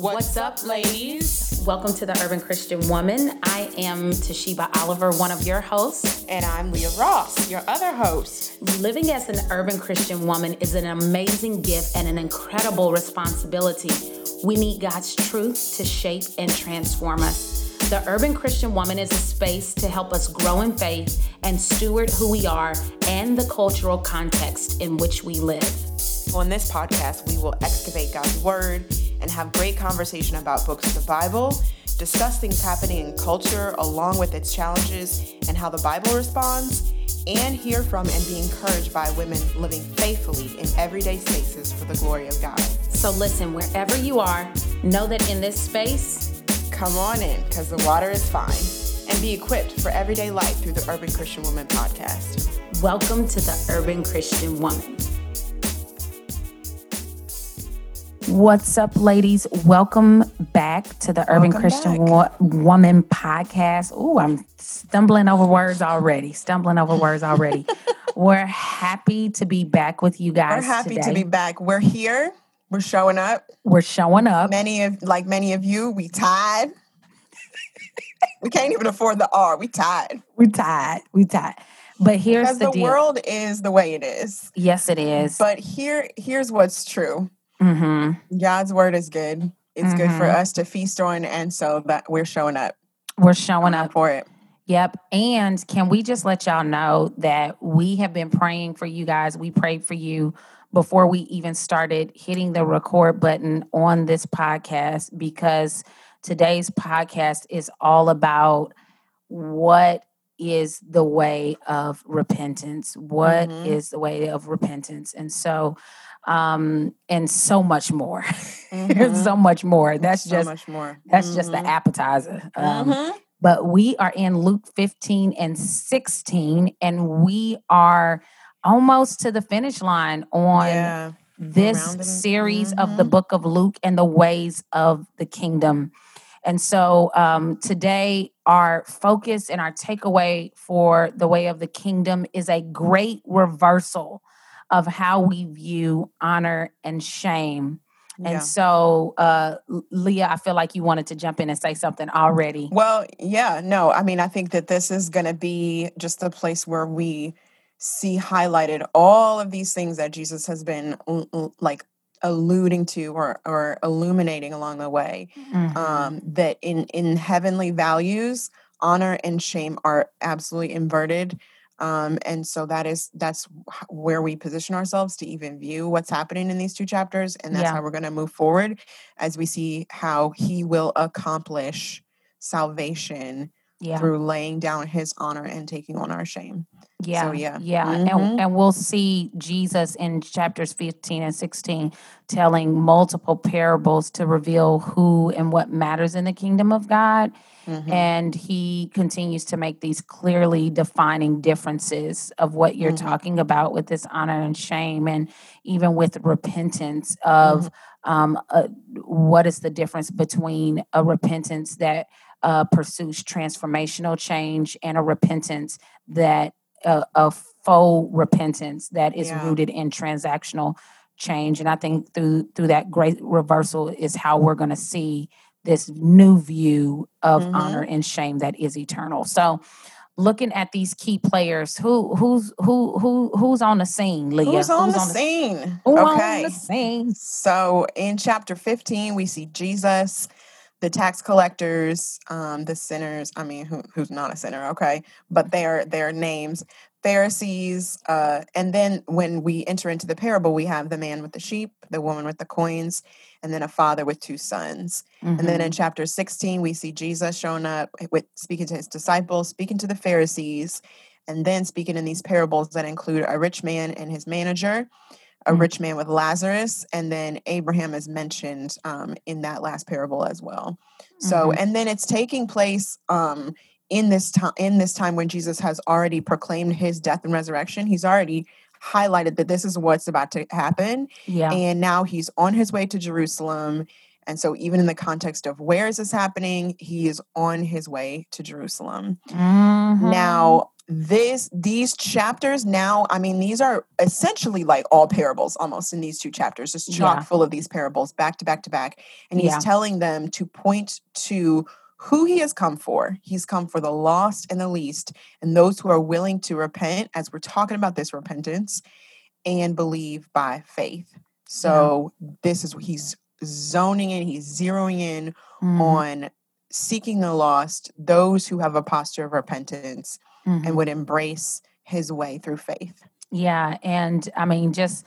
What's up, ladies? Welcome to the Urban Christian Woman. I am Toshiba Oliver, one of your hosts. And I'm Leah Ross, your other host. Living as an urban Christian woman is an amazing gift and an incredible responsibility. We need God's truth to shape and transform us. The Urban Christian Woman is a space to help us grow in faith and steward who we are and the cultural context in which we live. On this podcast, we will excavate God's Word and have great conversation about books of the Bible, discuss things happening in culture along with its challenges and how the Bible responds, and hear from and be encouraged by women living faithfully in everyday spaces for the glory of God. So, listen, wherever you are, know that in this space, come on in because the water is fine and be equipped for everyday life through the Urban Christian Woman podcast. Welcome to the Urban Christian Woman. What's up, ladies? Welcome back to the Urban Welcome Christian Wo- Woman podcast. Oh, I'm stumbling over words already. Stumbling over words already. We're happy to be back with you guys. We're happy today. to be back. We're here. We're showing up. We're showing up. Many of like many of you, we tied. we can't even afford the R. We tied. We tied. We tied. But here's because the, the world is the way it is. Yes, it is. But here, here's what's true Mm-hmm. God's word is good. It's mm-hmm. good for mm-hmm. us to feast on, and so that we're showing up. We're showing up for it. Yep. And can we just let y'all know that we have been praying for you guys? We prayed for you before we even started hitting the record button on this podcast because today's podcast is all about what is the way of repentance. What mm-hmm. is the way of repentance? And so um, and so much more. Mm-hmm. so much more. That's so just much more. That's mm-hmm. just the mm-hmm. appetizer. Um, mm-hmm. But we are in Luke 15 and 16, and we are almost to the finish line on yeah. this series of the mm-hmm. book of Luke and the ways of the kingdom. And so um, today, our focus and our takeaway for the way of the kingdom is a great reversal of how we view honor and shame. And yeah. so, uh, Leah, I feel like you wanted to jump in and say something already. Well, yeah, no, I mean, I think that this is going to be just a place where we see highlighted all of these things that Jesus has been like alluding to or, or illuminating along the way. Mm-hmm. Um, that in in heavenly values, honor and shame are absolutely inverted um, and so that is that's where we position ourselves to even view what's happening in these two chapters and that's yeah. how we're going to move forward as we see how he will accomplish salvation yeah. through laying down his honor and taking on our shame yeah. So, yeah. Yeah. Mm-hmm. And, and we'll see Jesus in chapters 15 and 16 telling multiple parables to reveal who and what matters in the kingdom of God. Mm-hmm. And he continues to make these clearly defining differences of what you're mm-hmm. talking about with this honor and shame, and even with repentance of mm-hmm. um, uh, what is the difference between a repentance that uh, pursues transformational change and a repentance that a, a faux repentance that is yeah. rooted in transactional change and i think through through that great reversal is how we're going to see this new view of mm-hmm. honor and shame that is eternal so looking at these key players who who's who who who's on the scene leah who's on, who's the, on the scene who okay on the scene so in chapter 15 we see jesus the tax collectors, um, the sinners. I mean, who, who's not a sinner? Okay, but their their names, Pharisees, uh, and then when we enter into the parable, we have the man with the sheep, the woman with the coins, and then a father with two sons. Mm-hmm. And then in mm-hmm. chapter sixteen, we see Jesus showing up with speaking to his disciples, speaking to the Pharisees, and then speaking in these parables that include a rich man and his manager a mm-hmm. rich man with Lazarus, and then Abraham is mentioned um, in that last parable as well. So, mm-hmm. and then it's taking place um, in this time in this time when Jesus has already proclaimed his death and resurrection. He's already highlighted that this is what's about to happen. Yeah. And now he's on his way to Jerusalem. And so, even in the context of where is this happening, he is on his way to Jerusalem. Mm-hmm. Now, this these chapters now i mean these are essentially like all parables almost in these two chapters just chock Yeah. full of these parables back to back to back and he's Yeah. telling them to point to who he has come for he's come for the lost and the least and those who are willing to repent as we're talking about this repentance and believe by faith so this is what he's zoning in he's zeroing in Mhm, on seeking the lost those who have a posture of repentance mhm. and would embrace his way through faith. Yeah, and I mean just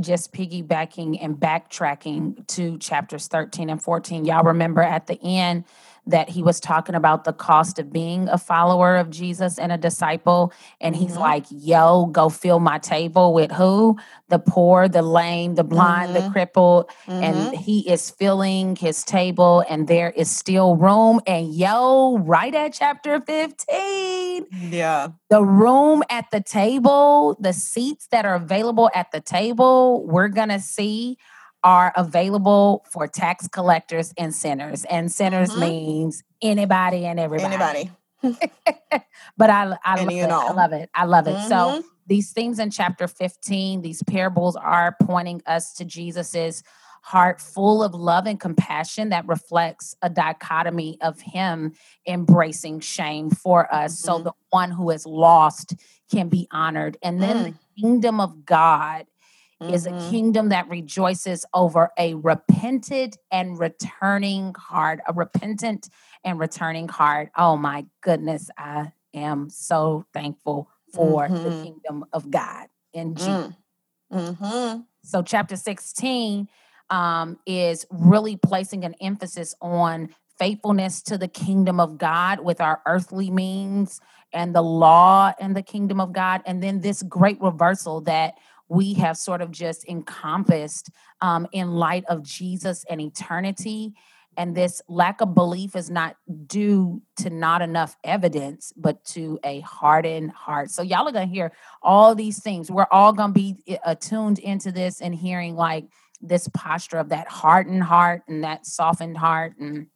just piggybacking and backtracking to chapters 13 and 14. Y'all remember at the end that he was talking about the cost of being a follower of Jesus and a disciple and he's Mhm. like, "Yo, go fill my table with who? The poor, the lame, the blind, the Mhm. crippled." Mhm. And he is filling his table and there is still room and yo, right at chapter 15, yeah, the room at the table, the seats that are available at the table, we're going to see are available for tax collectors and sinners. And sinners Mhm. means anybody and everybody. anybody. But I, I love it. I love it. I love it. So Mhm. these things in chapter 15, these parables are pointing us to Jesus's heart full of love and compassion that reflects a dichotomy of him embracing shame for us so Mhm. the one who is lost can be honored and then the kingdom of god is a Mhm. kingdom that rejoices over a repented and returning heart a repentant and returning heart oh my goodness i am so thankful for the Mhm. kingdom of god in jesus Mm. Mhm. so, chapter 16 um, is really placing an emphasis on faithfulness to the kingdom of God with our earthly means and the law and the kingdom of God. And then this great reversal that we have sort of just encompassed um, in light of Jesus and eternity. And this lack of belief is not due to not enough evidence, but to a hardened heart. So, y'all are going to hear all these things. We're all going to be uh, attuned into this and hearing like this posture of that hardened heart and that softened heart. And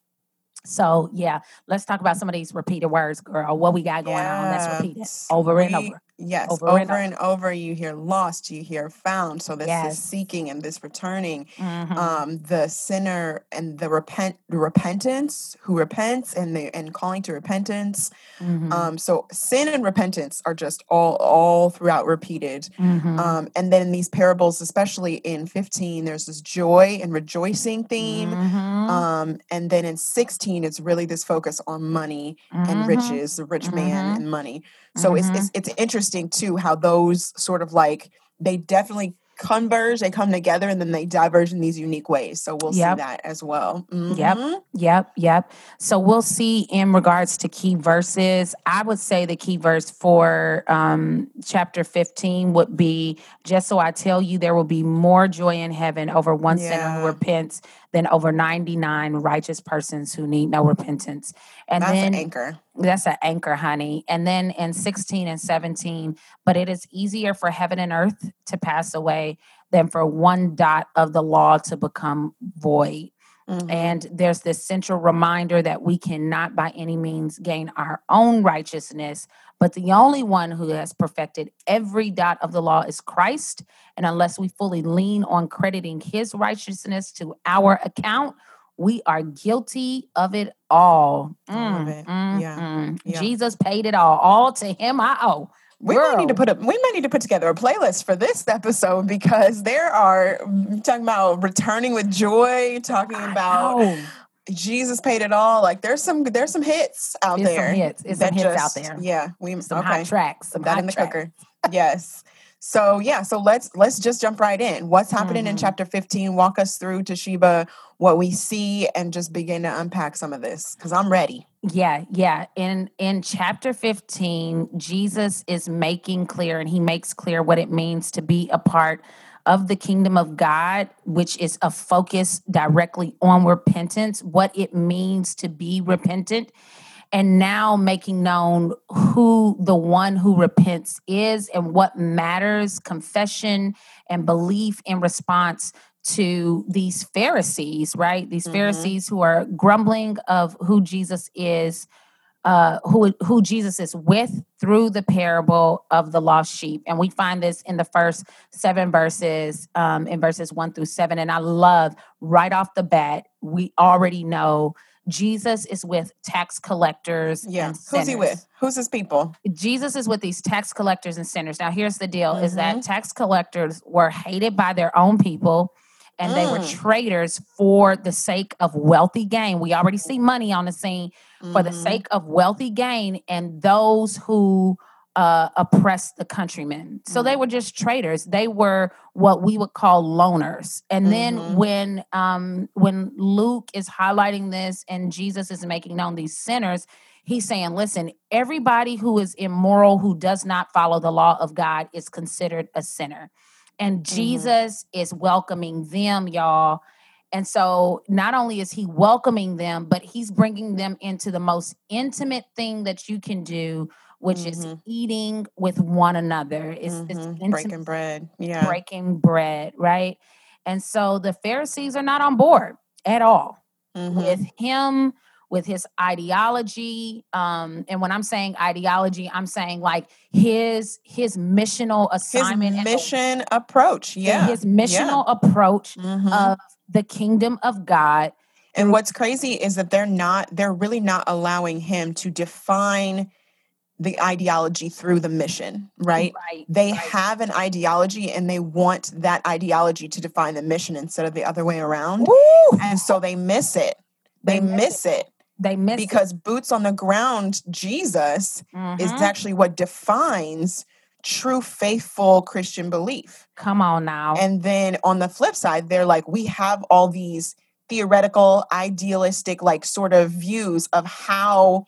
so, yeah, let's talk about some of these repeated words, girl. What we got going on that's repeated Yes. over and over. Yes, Over over, and and, over. You hear lost, you hear found. So this Yes. is seeking and this returning. Mhm. Um, the sinner and the repent, repentance, who repents, and the and calling to repentance. Mhm. Um, so sin and repentance are just all all throughout repeated. Mhm. Um, and then in these parables, especially in 15, there's this joy and rejoicing theme. Mhm. Um, and then in 16, it's really this focus on money and Mhm. riches, the rich man Mhm. and money. So it's, it's it's interesting too how those sort of like they definitely converge, they come together, and then they diverge in these unique ways. So we'll Yep. see that as well. Yep. Mhm. Yep, yep. So we'll see in regards to key verses. I would say the key verse for um, chapter 15 would be just so I tell you, there will be more joy in heaven over one sinner who repents than over 99 righteous persons who need no repentance. And That's then an anchor. that's an anchor, honey. And then in 16 and 17, but it is easier for heaven and earth to pass away than for one dot of the law to become void. Mhm. And there's this central reminder that we cannot by any means gain our own righteousness, but the only one who has perfected every dot of the law is Christ. And unless we fully lean on crediting his righteousness to our account, we are guilty of it all. Mm, it. mm, Yeah. mm. Yeah. Jesus paid it all. All to him I owe. We might need to put a we might need to put together a playlist for this episode because there are mm, talking about returning with joy, talking about. Jesus paid it all. Like there's some there's some hits out It's some there. hits. It's some hits out there. Yeah, we Some okay. hot tracks. Some Put that in the tracks. cooker. yes. So yeah, so let's let's just jump right in. What's happening in Mhm. chapter 15? Walk us through Toshiba, what we see, and just begin to unpack some of this. Because I'm ready. Yeah, yeah. In in chapter 15, Jesus is making clear and he makes clear what it means to be a part of the kingdom of God, which is a focus directly on repentance, what it means to be repentant, and now making known who the one who repents is and what matters, confession and belief in response to these Pharisees, right? These Mhm. Pharisees who are grumbling of who Jesus is, uh, who who Jesus is with through the parable of the lost sheep, and we find this in the first seven verses, um, in verses one through seven. And I love right off the bat, we already know Jesus is with tax collectors. Yeah. Who's he with? Who's his people? Jesus is with these tax collectors and sinners. Now, here's the deal: is Mm-hmm. that tax collectors were hated by their own people, and they were Mm. traitors for the sake of wealthy gain. We already see money on the scene for the Mhm. sake of wealthy gain, and those who uh, oppressed the countrymen. So Mm. they were just traitors. They were what we would call loners. And Mhm. then when um, when Luke is highlighting this, and Jesus is making known these sinners, he's saying, listen, everybody who is immoral, who does not follow the law of God, is considered a sinner. And Jesus is welcoming them, y'all. And so not only is he welcoming them, but he's bringing them into the most intimate thing that you can do, which is Mhm. eating with one another. It's Mhm. intimate breaking bread. Yeah. breaking bread, right? And so the Pharisees are not on board at all Mhm. with him with his ideology um and when i'm saying ideology i'm saying like his his missional His assignment the- mission approach. Yeah. his missional approach Mhm. of the kingdom of god And what's crazy is that they're not, they're really not allowing him to define the ideology through the mission, right? right They right. have an ideology and they want that ideology to define the mission instead of the other way around. Woo! And so they miss it. They, They miss miss it, they miss because boots on the ground, Jesus it. is mm-hmm. actually what defines true faithful Christian belief. come on now And then on the flip side, they're like, we have all these theoretical, idealistic, like sort of views of how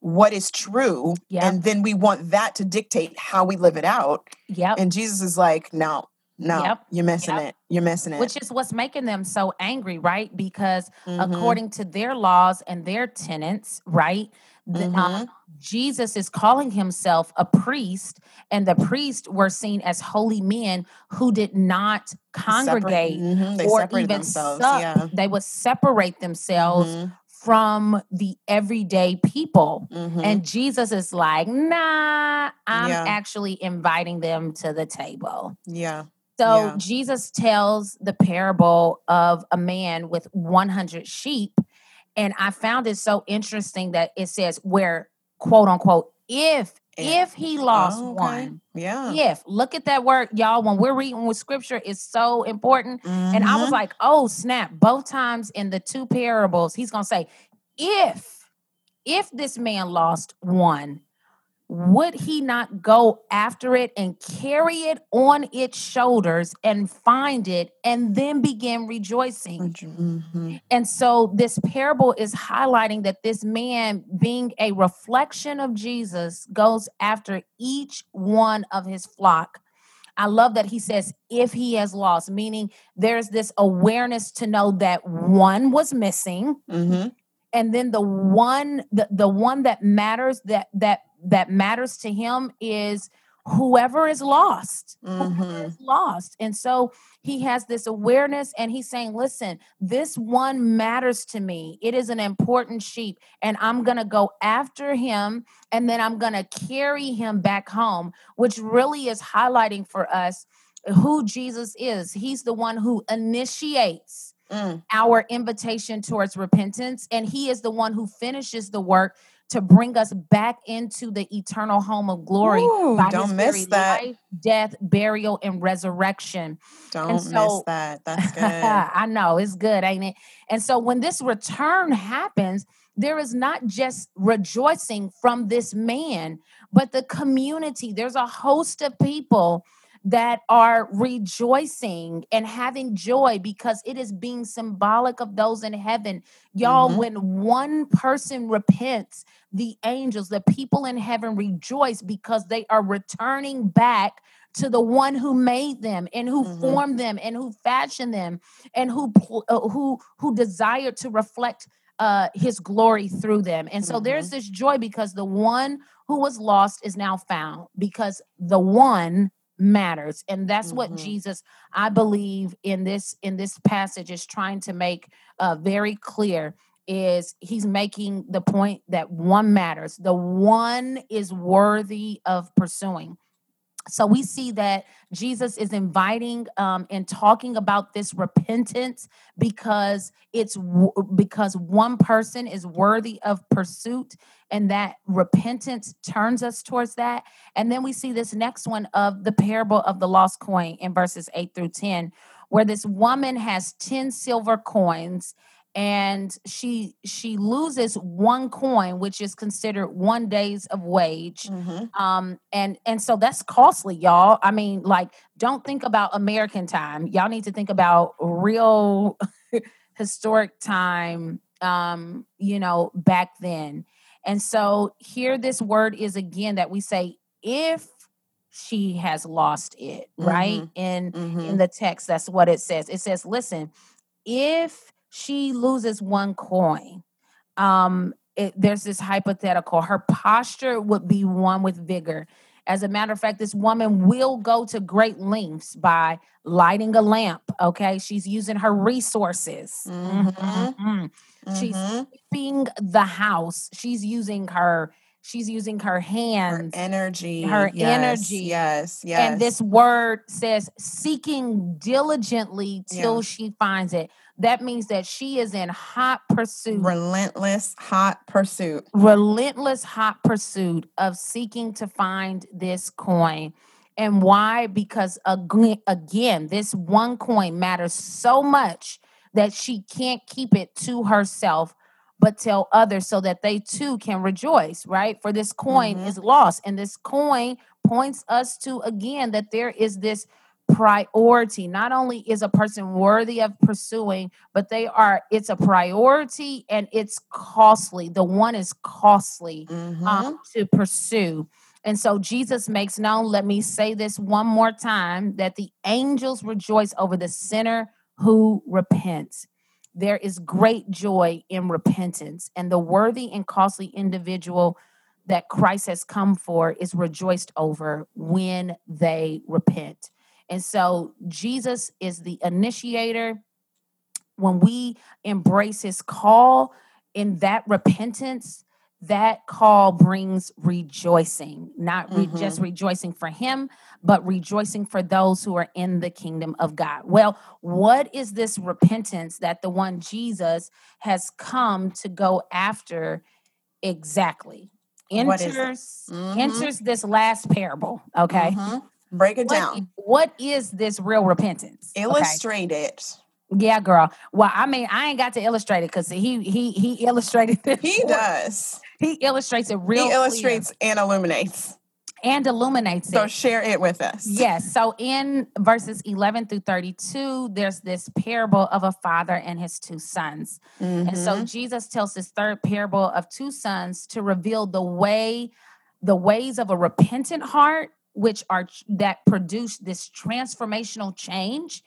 what is true. Yep. And then we want that to dictate how we live it out. yep And Jesus is like, no, no, Yep. you're missing Yep. it. You're missing it. which is what's making them so angry right because Mhm. according to their laws and their tenets, right? The, um, Jesus is calling himself a priest, and the priests were seen as holy men who did not congregate mhm, They or even themselves. sup. Yeah. They would separate themselves Mhm, from the everyday people. mhm. And Jesus is like, nah, I'm Yeah. actually inviting them to the table. yeah. So Yeah. Jesus tells the parable of a man with 100 sheep. And I found it so interesting that it says, where, quote unquote, if, If. if he lost Oh, okay. one, Yeah. if, look at that word, y'all. When we're reading with scripture, it's so important. And I was Mhm. like, oh, snap. Both times in the two parables, he's to say, if, if this man lost one, would he not go after it and carry it on its shoulders and find it and then begin rejoicing? Mhm. And so this parable is highlighting that this man, being a reflection of Jesus, goes after each one of his flock. I love that he says, if he has lost, meaning there's this awareness to know that one was missing Mhm. And then the one the, the one that matters that that that matters to him is whoever is lost. Whoever Mhm. is lost. And so he has this awareness and he's saying listen this one matters to me. It is an important sheep and i'm going to go after him and then i'm going to carry him back home which really is highlighting for us who jesus is. He's the one who initiates Mm. our invitation towards repentance and he is the one who finishes the work to bring us back into the eternal home of glory Ooh, by don't miss that. life death burial and resurrection Don't miss so- that. That's good. i know it's good ain't it and so when this return happens there is not just rejoicing from this man but the community there's a host of people that are rejoicing and having joy because it is being symbolic of those in heaven. Y'all, Mhm. when one person repents, the angels, the people in heaven rejoice because they are returning back to the one who made them and who Mhm. formed them and who fashioned them and who uh, who who desired to reflect uh his glory through them. And so there's this joy because the one who was lost is now found because the one matters and that's what Mhm. jesus i believe in this in this passage is trying to make uh very clear is he's making the point that one matters. The one is worthy of pursuing. So we see that Jesus is inviting um, and talking about this repentance because it's w- because one person is worthy of pursuit, and that repentance turns us towards that. And then we see this next one of the parable of the lost coin in verses eight through ten, where this woman has ten silver coins and she she loses one coin which is considered one days of wage Mhm. um and and so that's costly y'all. I mean like don't think about american time. Y'all need to think about real historic time um you know back then. And so here this word is again that we say if she has lost it right? In Mhm. in the text that's what it says. It says listen if she loses one coin um it, there's this hypothetical her posture would be one with vigor as a matter of fact this woman will go to great lengths by lighting a lamp okay she's using her resources Mhm. Mhm. she's Mhm. sweeping the house she's using her she's using her Her hands energy. her yes, energy. Yes. Yes. and this word says seeking diligently till Yeah. she finds it. That means that she is in hot pursuit, relentless hot pursuit. relentless hot pursuit of seeking to find this coin. And why? Because again, again, this one coin matters so much that she can't keep it to herself, but tell others so that they too can rejoice, right? For this coin Mhm. is lost. And this coin points us to again that there is this priority. Not only is a person worthy of pursuing, but they are, it's a priority and it's costly. The one is costly Mhm. um, to pursue. And so Jesus makes known, let me say this one more time, that the angels rejoice over the sinner who repents. There is great joy in repentance, and the worthy and costly individual that Christ has come for is rejoiced over when they repent. And so Jesus is the initiator. When we embrace his call in that repentance, that call brings rejoicing, not re- Mhm. just rejoicing for him, but rejoicing for those who are in the kingdom of God. Well, what is this repentance that the one Jesus has come to go after exactly? What is it? Enters Mhm. enters this last parable, okay? Mhm. Break it What down. what is this real repentance? Okay. Illustrate it. Yeah, girl. Well, I mean, I ain't got to illustrate it because he he he illustrated it. He does. He illustrates it real he clear illustrates and illuminates. and illuminates So it. share it with us. Yes. So in verses 11 through 32, there's this parable of a father and his two sons. And so Mhm. Jesus tells this third parable of two sons to reveal the way, the ways of a repentant heart, which are that produce this transformational change,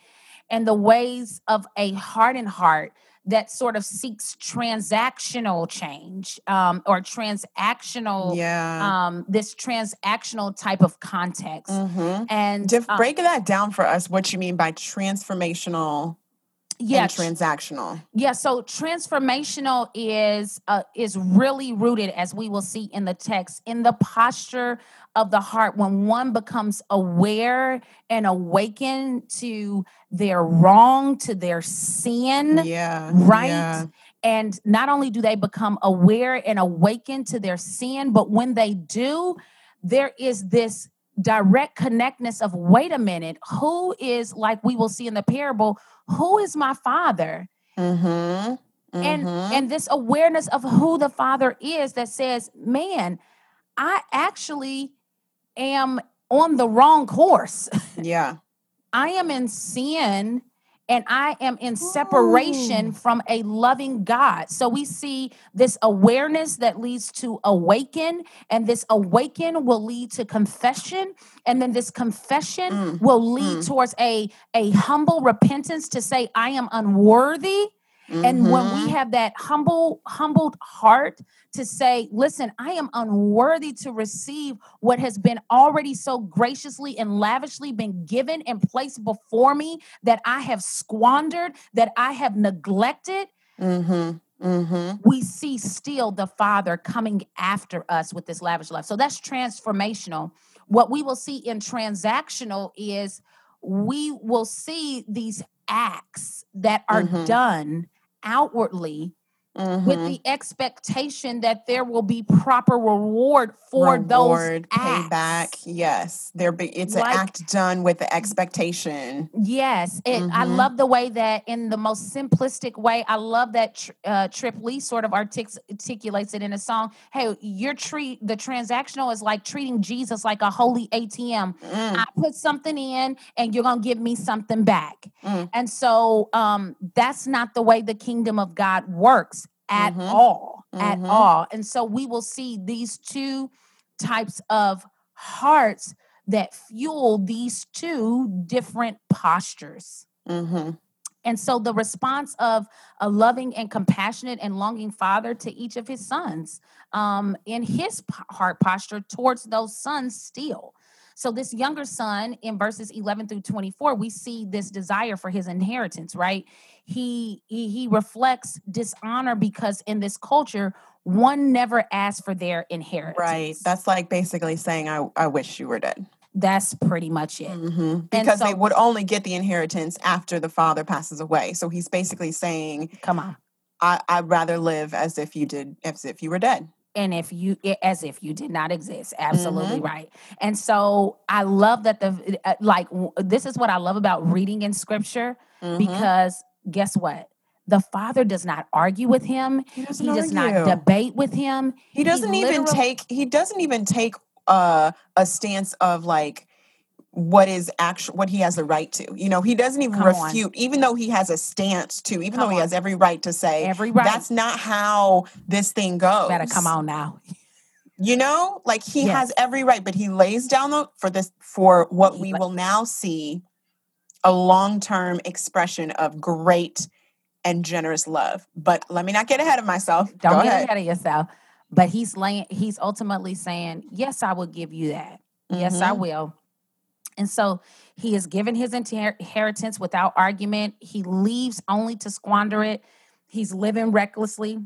and the ways of a hardened heart that sort of seeks transactional change um, or transactional yeah. um, this transactional type of context. Mhm. And Dif- um, break that down for us. What you mean by transformational yeah, transactional? yeah. So transformational is uh, is really rooted, as we will see in the text, in the posture of the heart when one becomes aware and awakened to their wrong, to their sin. Yeah. right? Yeah. And not only do they become aware and awakened to their sin, but when they do, there is this direct connectness of wait a minute, who is, like we will see in the parable, who is my father? Mm-hmm. And Mhm. and this awareness of who the father is that says, man, I actually am on the wrong course. yeah. I am in sin and I am in separation Ooh. from a loving God. So we see this awareness that leads to awaken, and this awaken will lead to confession, and then this confession Mm, will lead mm. towards a, a humble repentance to say, I am unworthy. And when we Mhm. have that humble, humbled heart to say, listen, I am unworthy to receive what has been already so graciously and lavishly been given and placed before me that I have squandered, that I have neglected, Mhm. Mm-hmm. we see still the Father coming after us with this lavish love. So that's transformational. What we will see in transactional is we will see these acts that are Mhm. done outwardly with Mm-hmm. the expectation that there will be proper reward for Reward, those acts. payback. Yes, there be. It's Like- an act done with the expectation. Yes, it, I Mhm. love the way that, in the most simplistic way, I love that uh, Trip Lee sort of artic- articulates it in a song. Hey, your treat the transactional is like treating Jesus like a holy ATM. Mm, I put something in, and you're gonna give me something back. Mm. And so, um, that's not the way the kingdom of God works at Mhm. all, at Mhm. all. And so, we will see these two types of hearts that fuel these two different postures. mm-hmm. And so the response of a loving and compassionate and longing father to each of his sons um, in his heart posture towards those sons still. So this younger son in verses 11 through 24, we see this desire for his inheritance, right? He, he he reflects dishonor because in this culture, one never asks for their inheritance. Right. That's like basically saying, "I I wish you were dead." that's pretty much it. hmm Because they would only get the inheritance after the father passes away. So he's basically saying, Come on. I, "I'd rather live as if you did, as if you were dead." And if you as if you did not exist absolutely right and so i love that the uh, like this is what i love about reading in scripture Mhm. because guess what the father does not argue with him he doesn't he does argue. not debate with him he doesn't even literal- take. He doesn't even take uh, a stance of like what is actual what he has the right to. You know, he doesn't even Come on. refute, even though he has a stance to. Even Come though he on. has every right to say, every right "That's not how this thing goes." better come on now You know, like he Yes. has every right, but he lays down the, for this for what we will now see a long-term expression of great and generous love. But let me not get ahead of myself. don't Go get ahead. ahead of yourself but he's laying he's ultimately saying yes i will give you that yes i Mhm. will and so he is given his inheritance without argument. He leaves only to squander it. He's living recklessly.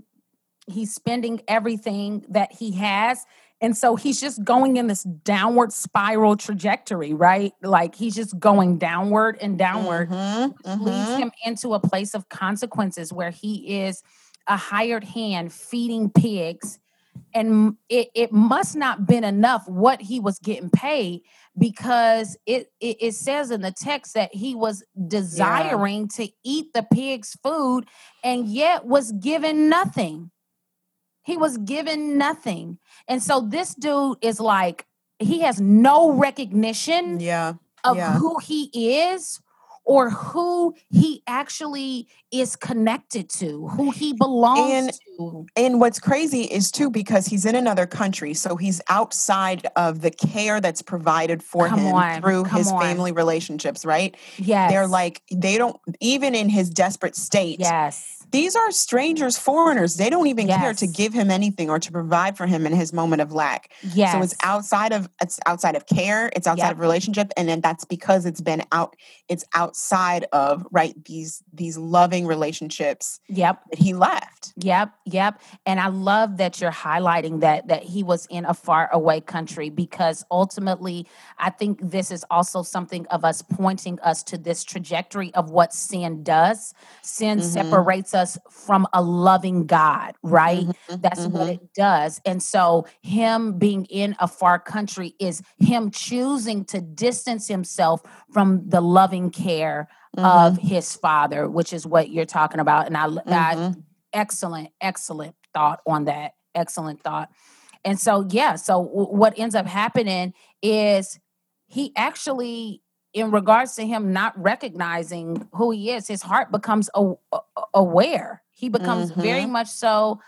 He's spending everything that he has. And so he's just going in this downward spiral trajectory right? Like he's just going downward and downward Mhm, which leads mhm. him into a place of consequences where he is a hired hand feeding pigs and it, it must not been enough what he was getting paid because it, it it says in the text that he was desiring to eat the pig's food and yet was given nothing he was given nothing and so this dude is like he has no recognition Yeah. of Yeah. who he is or who he actually is connected to, who he belongs And- to. And what's crazy is too because he's in another country, so he's outside of the care that's provided for Come him on, through come his on. family relationships, right? Yes. They're like they don't even in his desperate state. yes. These are strangers, foreigners. They don't even care to give him anything or to provide for him in his moment of lack. Yes. So it's outside of it's outside of care, it's outside Yep. of relationship, and then that's because it's been out, it's outside of right these these loving relationships Yep. that he left. Yep, yep. And I love that you're highlighting that that he was in a far away country because ultimately I think this is also something of us pointing us to this trajectory of what sin does. Sin Mhm. separates us from a loving God, right? Mhm, That's what mhm. it does. And so, him being in a far country is him choosing to distance himself from the loving care of Mhm, his father, which is what you're talking about. And I, I. excellent, excellent thought on that. Excellent thought. And so, yeah, so w- what ends up happening is he actually, in regards to him not recognizing who he is, his heart becomes a- aware. He becomes very mm-hmm. much so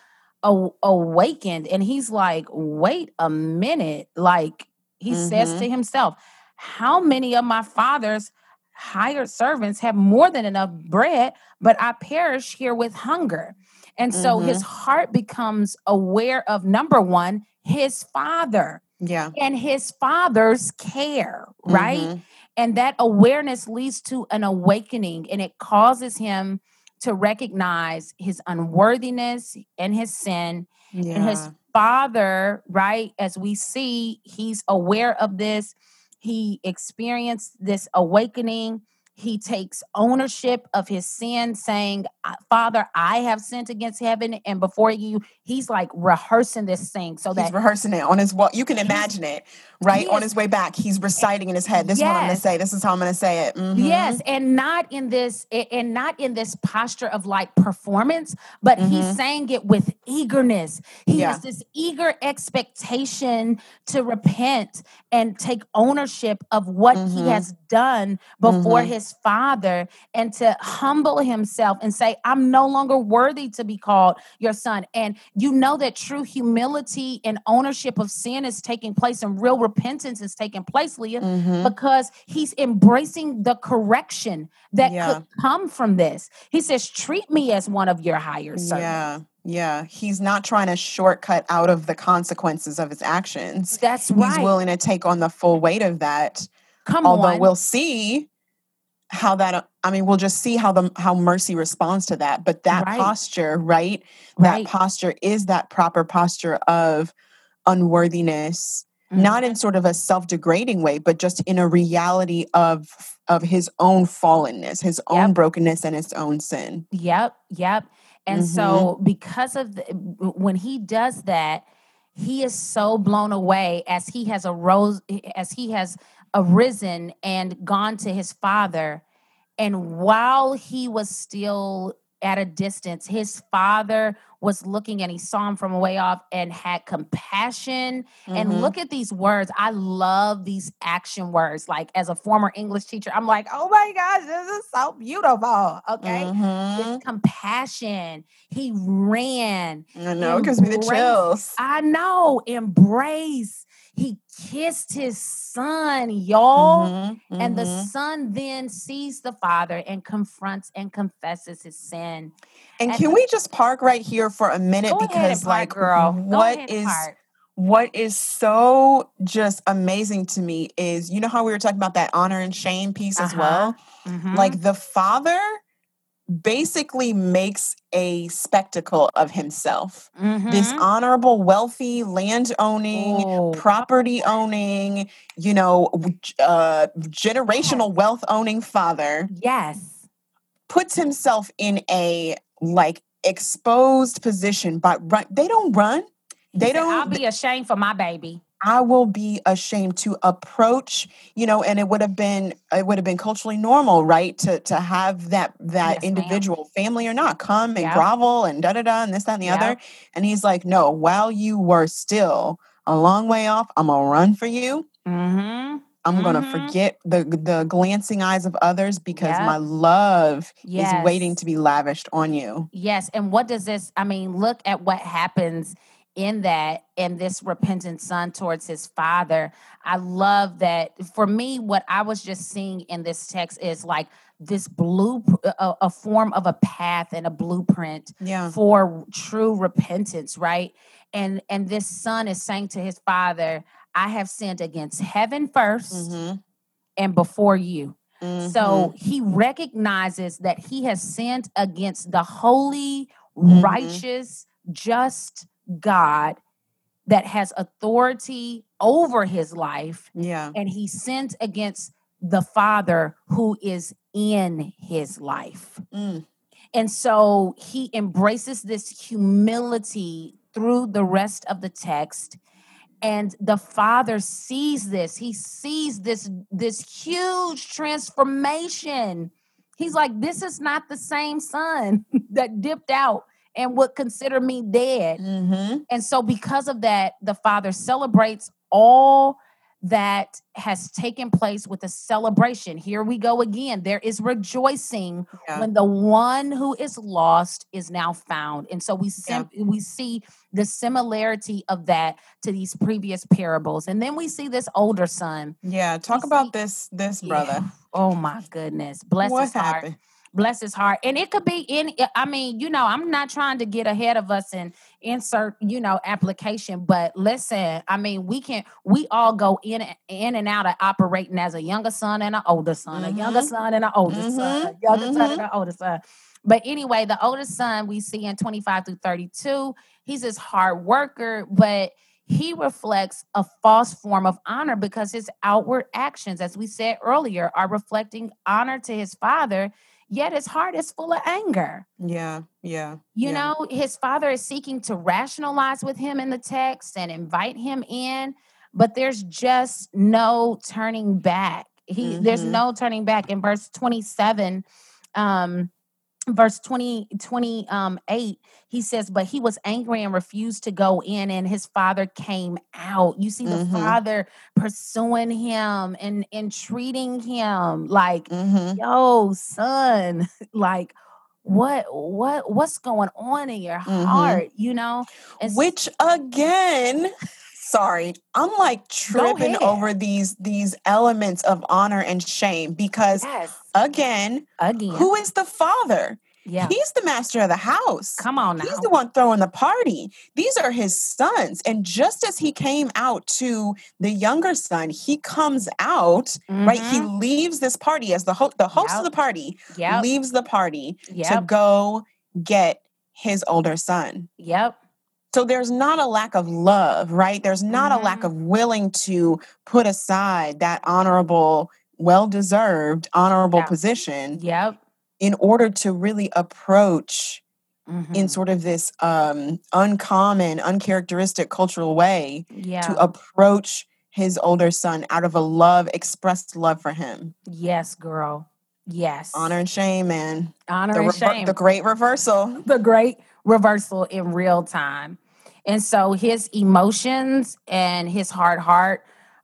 a- awakened. And he's like, wait a minute. Like he says to mm-hmm. himself, how many of my father's hired servants have more than enough bread, but I perish here with hunger? And so his heart becomes aware of number one, his father Yeah. and his father's care, right? Mhm. And that awareness leads to an awakening and it causes him to recognize his unworthiness and his sin Yeah. and his father, right? As we see, he's aware of this. He experienced this awakening. He takes ownership of his sin, saying, Father, I have sinned against heaven and before you. He's like rehearsing this thing so He's that rehearsing it on his walk. You can imagine it, right? he On his way back, he's reciting in his head. This is what I'm going to say. This is how I'm going to say it. Mhm. Yes, and not in this and not in this posture of like performance, but he's Mhm. saying it with eagerness. He Yeah. has this eager expectation to repent and take ownership of what he Mhm. has done before Mhm. his father and to humble himself and say, I'm no longer worthy to be called your son. And you know that true humility and ownership of sin is taking place and real repentance is taking place, Leah Mhm. because he's embracing the correction that Yeah. could come from this. He says, Treat me as one of your higher servants. Yeah. Yeah. He's not trying to shortcut out of the consequences of his actions. That's He's willing to take on the full weight of that. Come Although on. we'll see how that I mean we'll just see how the how mercy responds to that. But that Right. posture, right? That right. posture is that proper posture of unworthiness not Mhm. in sort of a self-degrading way but just in a reality of of his own fallenness his own brokenness and his own sin Yep, yep. And Mhm. so because of the, when he does that, he is so blown away as he has arose as he has arisen and gone to his father. And while he was still at a distance, his father was looking and he saw him from way off and had compassion. And Mhm. look at these words. I love these action words. Like as a former English teacher, I'm like, oh my gosh, this is so beautiful. Okay. Mhm. It's compassion. He ran. I know it gives me the chills I know. Embrace. He kissed his son, y'all. Mhm, And the mhm. son then sees the father and confronts and confesses his sin. and and- can we just park right here for a minute Go ahead and because park, like what go ahead is. Park. What is so just amazing to me is you know how we were talking about that honor and shame piece as Uh-huh. well Mhm. like the father basically makes a spectacle of himself this Mhm. honorable wealthy land owning Oh, property owning you know uh generational wealth owning father yes. puts himself in a like exposed position but run, they don't run He they said, don't I'll be ashamed for my baby. I will be ashamed to approach, you know, and it would have been it would have been culturally normal, right? To to have that that Yes, ma'am. individual, family or not, come and grovel and da da da and this, that, and the other. And he's like, No, while you were still a long way off, I'm gonna run for you. Mm-hmm. I'm gonna Mhm. forget the the glancing eyes of others because Yep. my love Yes. is waiting to be lavished on you. Yes. And what does this, I mean, look at what happens in that, in this repentant son towards his father. I love that. For me, what I was just seeing in this text is like this blue, a, a form of a path and a blueprint Yeah. for true repentance, right? And and this son is saying to his father, I have sinned against heaven 1st Mhm, and before you. mhm. So he recognizes that he has sinned against the holy, Mhm. righteous, just God that has authority over his life, yeah. and he sins against the Father who is in his life. Mm, And so he embraces this humility through the rest of the text and the father sees this he sees this this huge transformation he's like this is not the same son that dipped out and would consider me dead mhm. and so because of that the father celebrates all that has taken place with a celebration here we go again there is rejoicing Yeah. when the one who is lost is now found and so we sim- we see the similarity of that to these previous parables and then we see this older son Yeah, talk see- about this this brother. Yeah. oh my goodness bless what his heart happened? Bless his heart. And it could be any i mean you know i'm not trying to get ahead of us and insert you know application but listen i mean we can we all go in in and out of operating as a younger son and an older son a younger son and an older son a younger son and Mhm. an older son. But anyway, the oldest son we see in 25 through 32, he's this hard worker, but he reflects a false form of honor because his outward actions, as we said earlier, are reflecting honor to his father, yet his heart is full of anger. Yeah, yeah. You yeah. know, his father is seeking to rationalize with him in the text and invite him in, but there's just no turning back. He there's Mhm. no turning back. In verse 27, um, verse 20 28 um, he says but he was angry and refused to go in and his father came out you see the Mhm. father pursuing him and and treating him like Mhm. yo son like what what what's going on in your Mhm. heart you know And Which again, sorry, I'm like tripping over these these elements of honor and shame because yes again, again who is the father? yeah He's the master of the house. come on now He's the one throwing the party. These are his sons. And just as he came out to the younger son, he comes out, right? He Mhm. leaves this party as the, ho- the host Yep. of the party, yep leaves the party to go get his older son. yep So there's not a lack of love, right? There's not a lack Mhm. of willing to put aside that honorable, well deserved, honorable Yeah. position yep in order to really approach in Mhm. sort of this um, uncommon, uncharacteristic cultural way yeah to approach his older son out of a love, expressed love for him. Yes, girl. Yes. Honor and shame, man. honor The, and rever- shame. the great reversal. the great reversal in real time. And so his emotions and his hard heart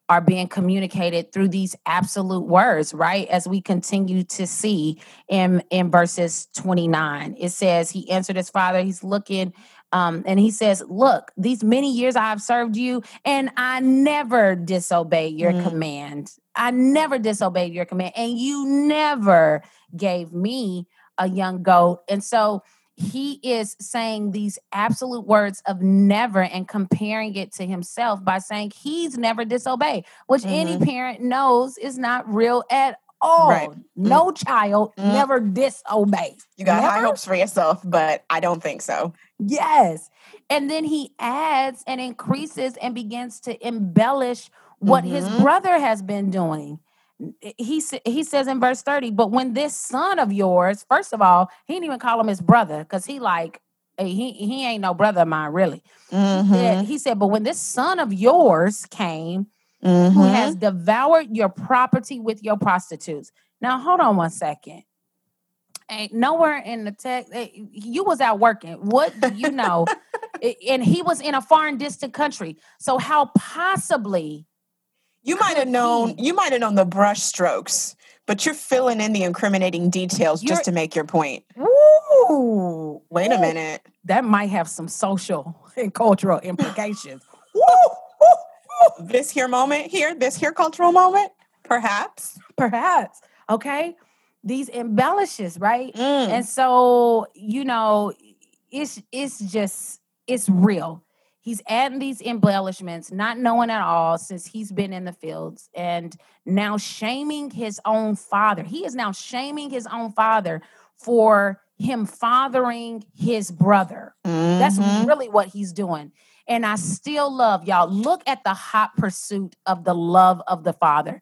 are being communicated through these absolute words, right? As we continue to see in, in verses 29. It says, He answered his father, he's looking, um, and he says, Look, these many years I have served you, and I never disobeyed your Mm. command. I never disobeyed your command, and you never gave me a young goat. And so he is saying these absolute words of never and comparing it to himself by saying he's never disobeyed, which any parent knows is not real at all. Right. No child Mm. never disobeys. You got high hopes for yourself, but I don't think so. Yes. And then he adds and increases and begins to embellish what his Mhm. brother has been doing. He, he says in verse 30, but when this son of yours, first of all, he didn't even call him his brother because he like, eh, he, he ain't no brother of mine, really. He Mhm. said- He said, but when this son of yours came, who Mhm. has devoured your property with your prostitutes. Now, hold on one second. Ain't nowhere in the text. eh, You was out working. What do you know? Eh, and he was in a foreign, distant country. So how possibly? You might have known you might have known the brush strokes, but you're filling in the incriminating details You're- just to make your point. Woo! Wait a minute. That might have some social and cultural implications. This here moment here, this here cultural moment, perhaps. Perhaps. Okay. These embellishes, right? Mm. And so, you know, it's it's just it's real. He's adding these embellishments, not knowing at all since he's been in the fields and now shaming his own father. He is now shaming his own father for him fathering his brother. That's Mhm. really what he's doing. And I still love y'all. Look at the hot pursuit of the love of the father.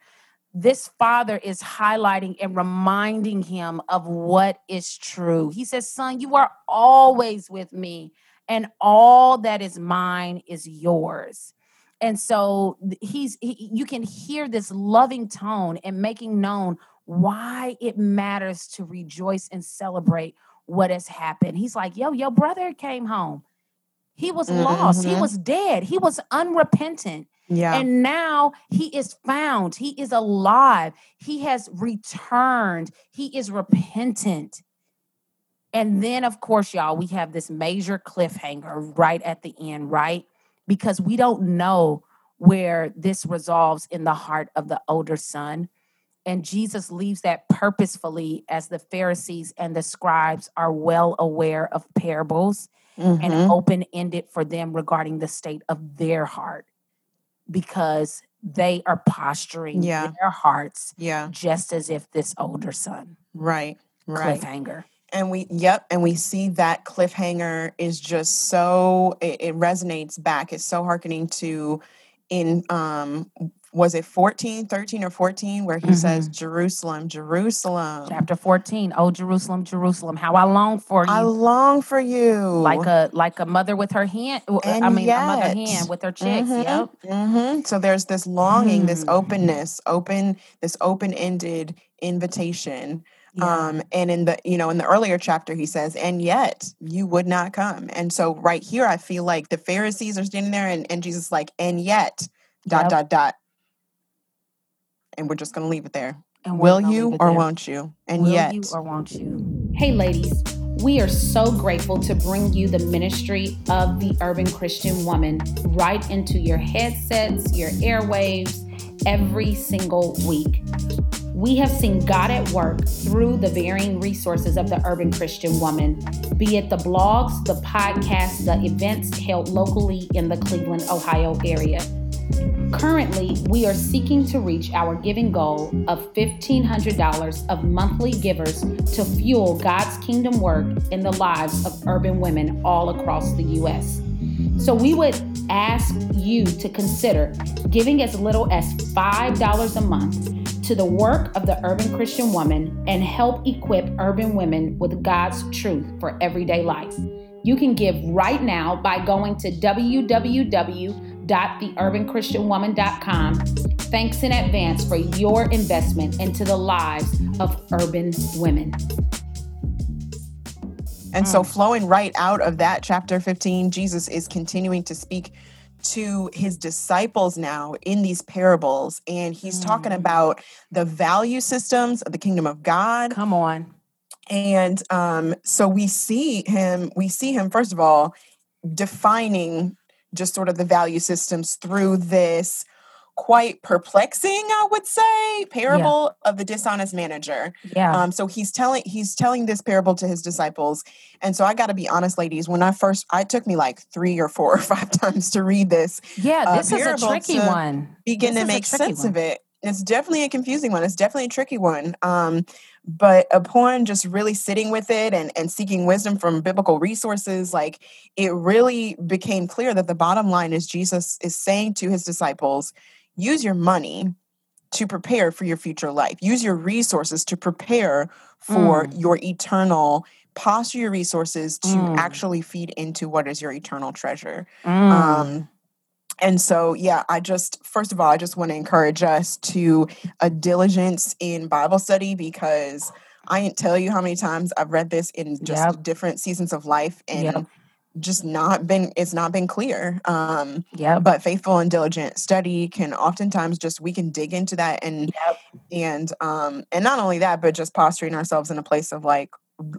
This father is highlighting and reminding him of what is true. He says, Son, you are always with me, and all that is mine is yours. And so he's he, you can hear this loving tone and making known why it matters to rejoice and celebrate what has happened. He's like, yo, your brother came home. He was lost. He Mhm. was dead. He was unrepentant. Yeah. And now he is found. He is alive. He has returned. He is repentant. And then, of course, y'all, we have this major cliffhanger right at the end, right? Because we don't know where this resolves in the heart of the older son. And Jesus leaves that purposefully as the Pharisees and the scribes are well aware of parables and Mhm. open ended for them regarding the state of their heart because they are posturing Yeah. their hearts Yeah. just as if this older son Right. Right. cliffhanger. And we, yep, and we see that cliffhanger is just so it, it resonates back. It's so hearkening to in um was it 14, 13 or 14 where he says Mhm. Jerusalem, Jerusalem. Chapter 14. Oh Jerusalem, Jerusalem, how I long for you. I long for you. Like a like a mother with her hand. uh, I and mean a mother yet, hen with her chicks. mhm, Yep. mhm. so there's this longing, this Hmm. openness, open, this open-ended invitation. Yeah. Um, and in the, you know, in the earlier chapter, he says, and yet you would not come. And so right here, I feel like the Pharisees are standing there and, and Jesus like, and yet, dot, Yep. dot, dot. And we're just going to leave it there. And Will you or there. won't you? And Will yet, you or won't you? Hey, ladies, we are so grateful to bring you the ministry of the Urban Christian Woman right into your headsets, your airwaves, every single week. We have seen God at work through the varying resources of the Urban Christian Woman, be it the blogs, the podcasts, the events held locally in the Cleveland, Ohio area. Currently, we are seeking to reach our giving goal of $1,500 of monthly givers to fuel God's kingdom work in the lives of urban women all across the U.S. So we would ask you to consider giving as little as $5 a month to the work of the urban Christian woman and help equip urban women with God's truth for everyday life. You can give right now by going to www.theurbanchristianwoman.com. Thanks in advance for your investment into the lives of urban women. And so, flowing right out of that chapter 15, Jesus is continuing to speak to his disciples now in these parables. And he's talking Mm. about the value systems of the kingdom of God. Come on. And um, so we see him, we see him, first of all, defining just sort of the value systems through this quite perplexing, I would say, parable of the dishonest manager. Yeah. Um, so he's telling he's telling this parable to his disciples, and so I got to be honest, ladies. When I first, it took me like three or four or five times to read this, yeah, uh, this is a tricky one. begin This to make sense one. of it. It's definitely a confusing one. It's definitely a tricky one. Um, but upon just really sitting with it and, and seeking wisdom from biblical resources, like it really became clear that the bottom line is Jesus is saying to his disciples, use your money to prepare for your future life. Use your resources to prepare for Mm. your eternal posture your resources to Mm. actually feed into what is your eternal treasure. Mm. Um, and so, yeah, I just, first of all, I just want to encourage us to a diligence in Bible study because I can't tell you how many times I've read this in just Yep. different seasons of life and Yep. Just not been, it's not been clear. Um, Yep. but faithful and diligent study can oftentimes just, we can dig into that and, Yep. and, um, and not only that, but just posturing ourselves in a place of like,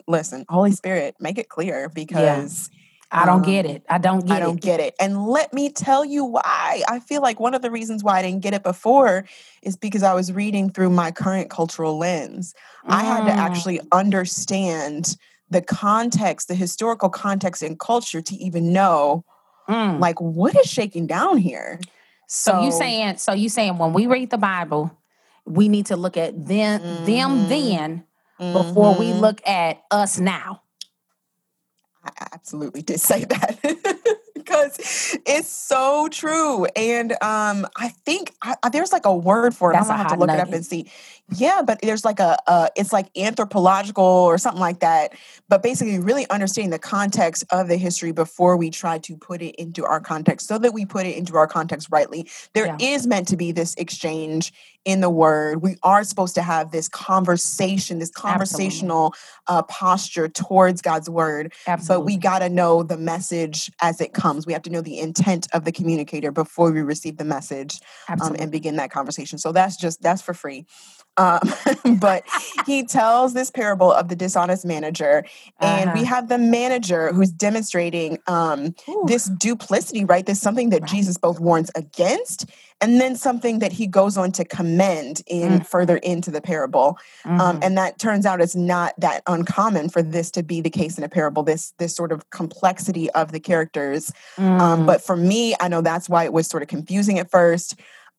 listen, Holy Spirit, make it clear because I don't get um, it. I don't get I don't it. get it. And let me tell you why. I feel like one of the reasons why I didn't get it before is because I was reading through my current cultural lens. I had to Mm. actually understand the context, the historical context and culture to even know Mm. like what is shaking down here. So you saying so you saying when we read the Bible, we need to look at them them Mhm. then before we Mhm. look at us now. I absolutely did say that because it's so true. And um, I think I, there's like a word for it. That's I'm gonna have to look it up and see. Yeah, but there's like a, uh, it's like anthropological or something like that. But basically, really understanding the context of the history before we try to put it into our context, so that we put it into our context rightly. There is Yeah. meant to be this exchange in the word. We are supposed to have this conversation, this conversational uh, posture towards God's word but we got to know the message as it comes. We have to know the intent of the communicator before we receive the message um, and begin that conversation. So that's just that's for free. Um, but he tells this parable of the dishonest manager, and we Uh-huh. have the manager who's demonstrating um, this duplicity, right? This something that right. Jesus both warns against, and then something that he goes on to commend in Mm, further into the parable. Um, mhm, and that turns out it's not that uncommon for this to be the case in a parable this this sort of complexity of the characters. Um, mm, but for me i know that's why it was sort of confusing at first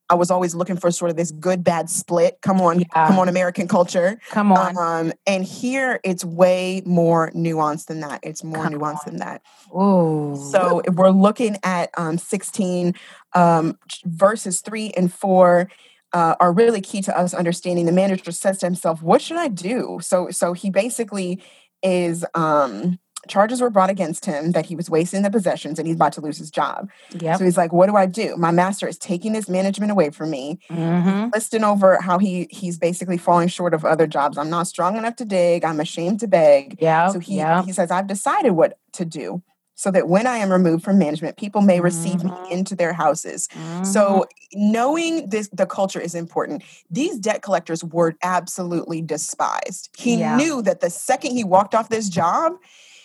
I was always looking for sort of this good bad split. Come on, Yeah. come on, American culture. Come on. Um, and here it's way more nuanced than that. It's more Come nuanced than that. Ooh. So we're looking at um, 16 um, verses 3 and 4 uh, are really key to us understanding the manager says to himself what should i do so so he basically is um charges were brought against him that he was wasting the possessions and he's about to lose his job Yep. so he's like what do i do my master is taking this management away from me mm-hmm. listing over how he he's basically falling short of other jobs i'm not strong enough to dig i'm ashamed to beg Yeah. so he, yep. he says, I've decided what to do so that when I am removed from management, people may receive Mhm. me into their houses. Mhm. So knowing this the culture is important. These debt collectors were absolutely despised. He Yeah. knew that the second he walked off this job,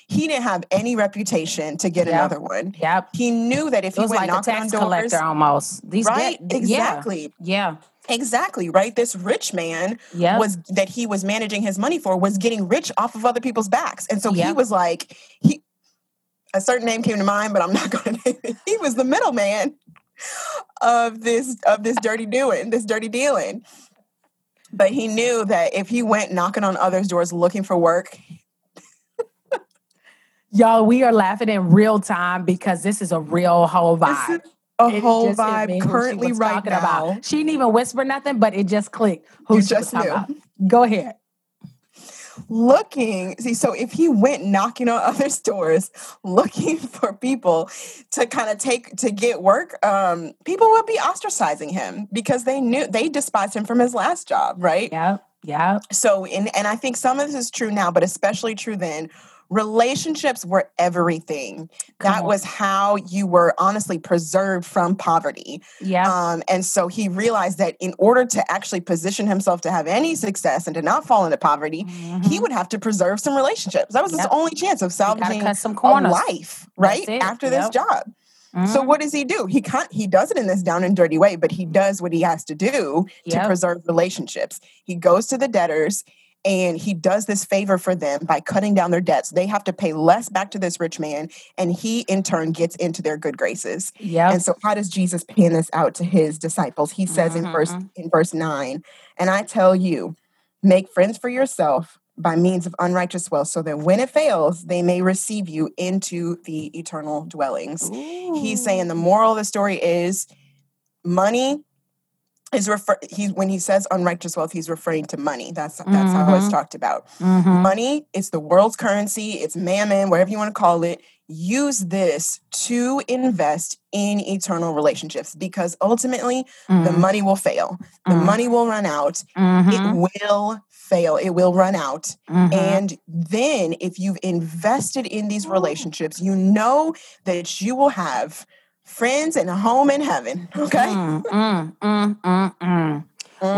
he didn't have any reputation to get Yep. another one. Yep. He knew that if he was went like a knocking on doors, collector almost. These right? yeah. Exactly. Yeah. Exactly, right? This rich man Yeah. was that he was managing his money for was getting rich off of other people's backs. And so he was like, he a certain name came to mind, but I'm not gonna name it. He was the middleman of this of this dirty doing, this dirty dealing. But he knew that if he went knocking on others' doors looking for work, Y'all, we are laughing in real time because this is a real whole this vibe. is a It whole just hit me vibe currently right talking now. about. She didn't even whisper nothing, but it just clicked. Who You just knew. about. Go ahead. looking see so if he went knocking on other doors looking for people to kind of take to get work um people would be ostracizing him because they knew they despised him from his last job right Yeah, yeah. so and, and i think some of this is true now but especially true then relationships were everything Come that on. was how you were honestly preserved from poverty Yeah. um, and so he realized that in order to actually position himself to have any success and to not fall into poverty, he Mhm. would have to preserve some relationships. That was his only chance of salvaging some a life, right? After this Yep. job. So Mhm. what does he do? He can't he does it in this down and dirty way, but he does what he has to do to preserve relationships. He goes to the debtors and he does this favor for them by cutting down their debts. They have to pay less back to this rich man, and he in turn gets into their good graces. Yeah. And so how does Jesus pan this out to his disciples? He says in verse Mhm. in verse 9, and I tell you, make friends for yourself by means of unrighteous wealth so that when it fails, they may receive you into the eternal dwellings. He's saying the moral of the story is money is refer he when he says unrighteous wealth, he's referring to money. That's that's how it's talked about. Mhm. Money, it's the world's currency, it's mammon, whatever you want to call it. Use this to invest in eternal relationships because ultimately the Mhm. money will fail. The Mhm. money will run out. It will fail. It will run out. Mhm. And then if you've invested in these relationships, you know that you will have friends and a home in heaven. Okay. Mm, mm, mm, mm, mm.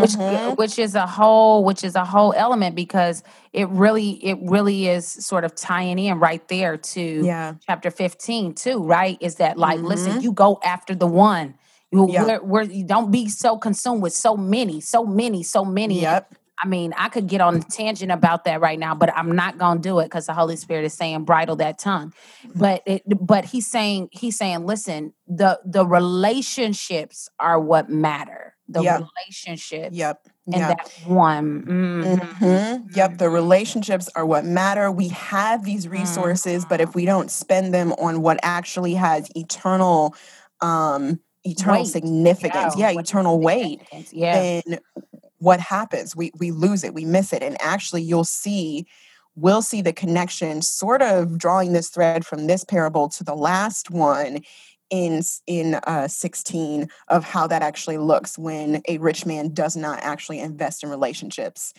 which Mhm. which is a whole which is a whole element because it really it really is sort of tying in right there to Yeah. chapter 15 too right is that like listen Mhm. you go after the one you Yeah. we're, we're, you don't be so consumed with so many so many so many Yep. I mean, I could get on a tangent about that right now, but I'm not gonna do it because the Holy Spirit is saying bridle that tongue. But it, but he's saying he's saying, listen, the the relationships are what matter. The Yeah. relationships Yep. and Yeah. that one. mhm. Mhm. Yep, the relationships are what matter. We have these resources, but if we don't spend them on what actually has eternal um eternal Weight. significance, yeah, what- eternal weight. Yeah. then what happens? We we lose it, we miss it. And actually you'll see we'll see the connection sort of drawing this thread from this parable to the last one in in uh 16 of how that actually looks when a rich man does not actually invest in relationships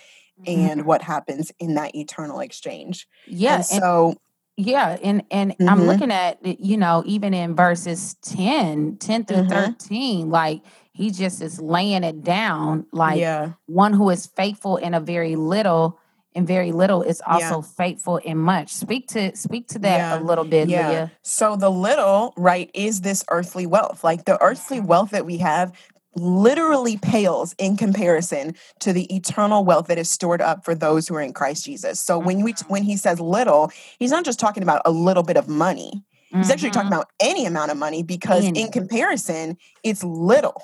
Mhm. and what happens in that eternal exchange. yeah. and and- so Yeah, and and I'm Mhm. looking at you know, even in verses 10, 10 through Mhm. 13, like he just is laying it down like yeah, one who is faithful in a very little and very little is Yeah. also faithful in much. Speak to speak to that Yeah. a little bit, yeah. Leah. So the little, right, is this earthly wealth. Like the earthly wealth that we have literally pales in comparison to the eternal wealth that is stored up for those who are in Christ Jesus. So when we when he says little, he's not just talking about a little bit of money. He's actually talking Mhm. about any amount of money because in comparison, it's little.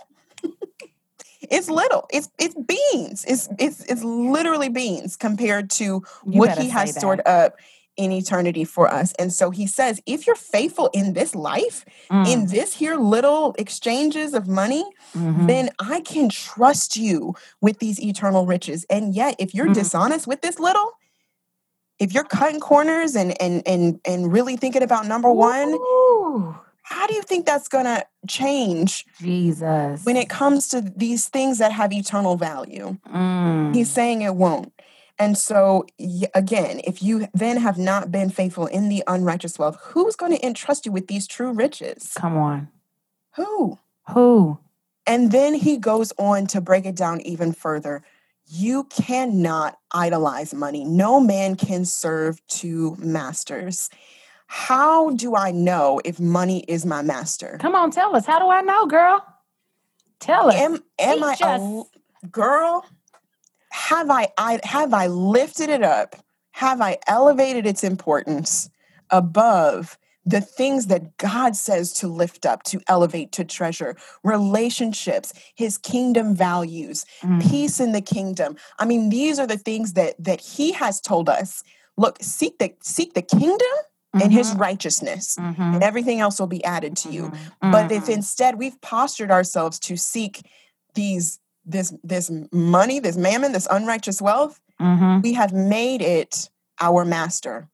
It's little. It's it's beans. It's it's it's literally beans compared to You what he has stored that. up in eternity for us. And so he says, if you're faithful in this life, in Mm, this here little exchanges of money, mhm, then I can trust you with these eternal riches. And yet, if you're mm. dishonest with this little, if you're cutting corners and and and and really thinking about number one, Ooh, how do you think that's gonna change Jesus. when it comes to these things that have eternal value? He's Mm, saying it won't. And so, again, if you then have not been faithful in the unrighteous wealth, who's going to entrust you with these true riches? come on. Who? Who? And then he goes on to break it down even further. You cannot idolize money. No man can serve two masters. How do I know if money is my master? Come on, tell us. How do I know, girl? Tell us. Am am I Teach a us. l- girl? Have I, I have I lifted it up? Have I elevated its importance above the things that God says to lift up, to elevate, to treasure, relationships, his kingdom values, Mm, peace in the kingdom. I mean, these are the things that that he has told us. Look, seek the seek the kingdom and his mhm, righteousness, and mhm, everything else will be added to you. mhm, But if mhm, instead we've postured ourselves to seek these this this money, this mammon, this unrighteous wealth, we have made it our master.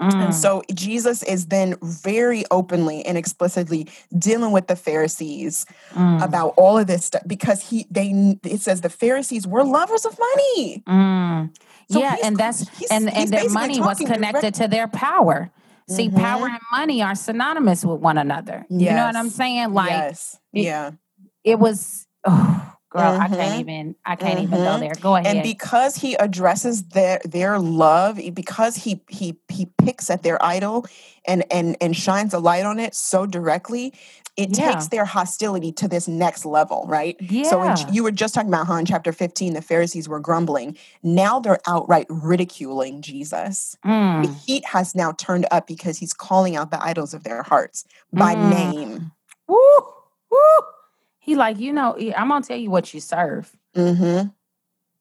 And mm, so Jesus is then very openly and explicitly dealing with the Pharisees mm, about all of this stuff because he they it says the Pharisees were lovers of money. mm. So Yeah, and that's and and their money was talking direct. connected to their power. See, power hmm and money are synonymous with one another. You know what I'm saying? Like Yes. it, Yeah. it was. Oh, girl, I can't even. I can't even go hmm there. Go ahead. and because he addresses their their love because he he he picks at their idol and and and shines a light on it so directly it Yeah, takes their hostility to this next level right Yeah. so in, you were just talking about how in chapter 15 the pharisees were grumbling now they're outright ridiculing jesus the Mm, heat has now turned up because he's calling out the idols of their hearts by mm. name Woo, woo. He like you know. I'm gonna tell you what you serve. mm-hmm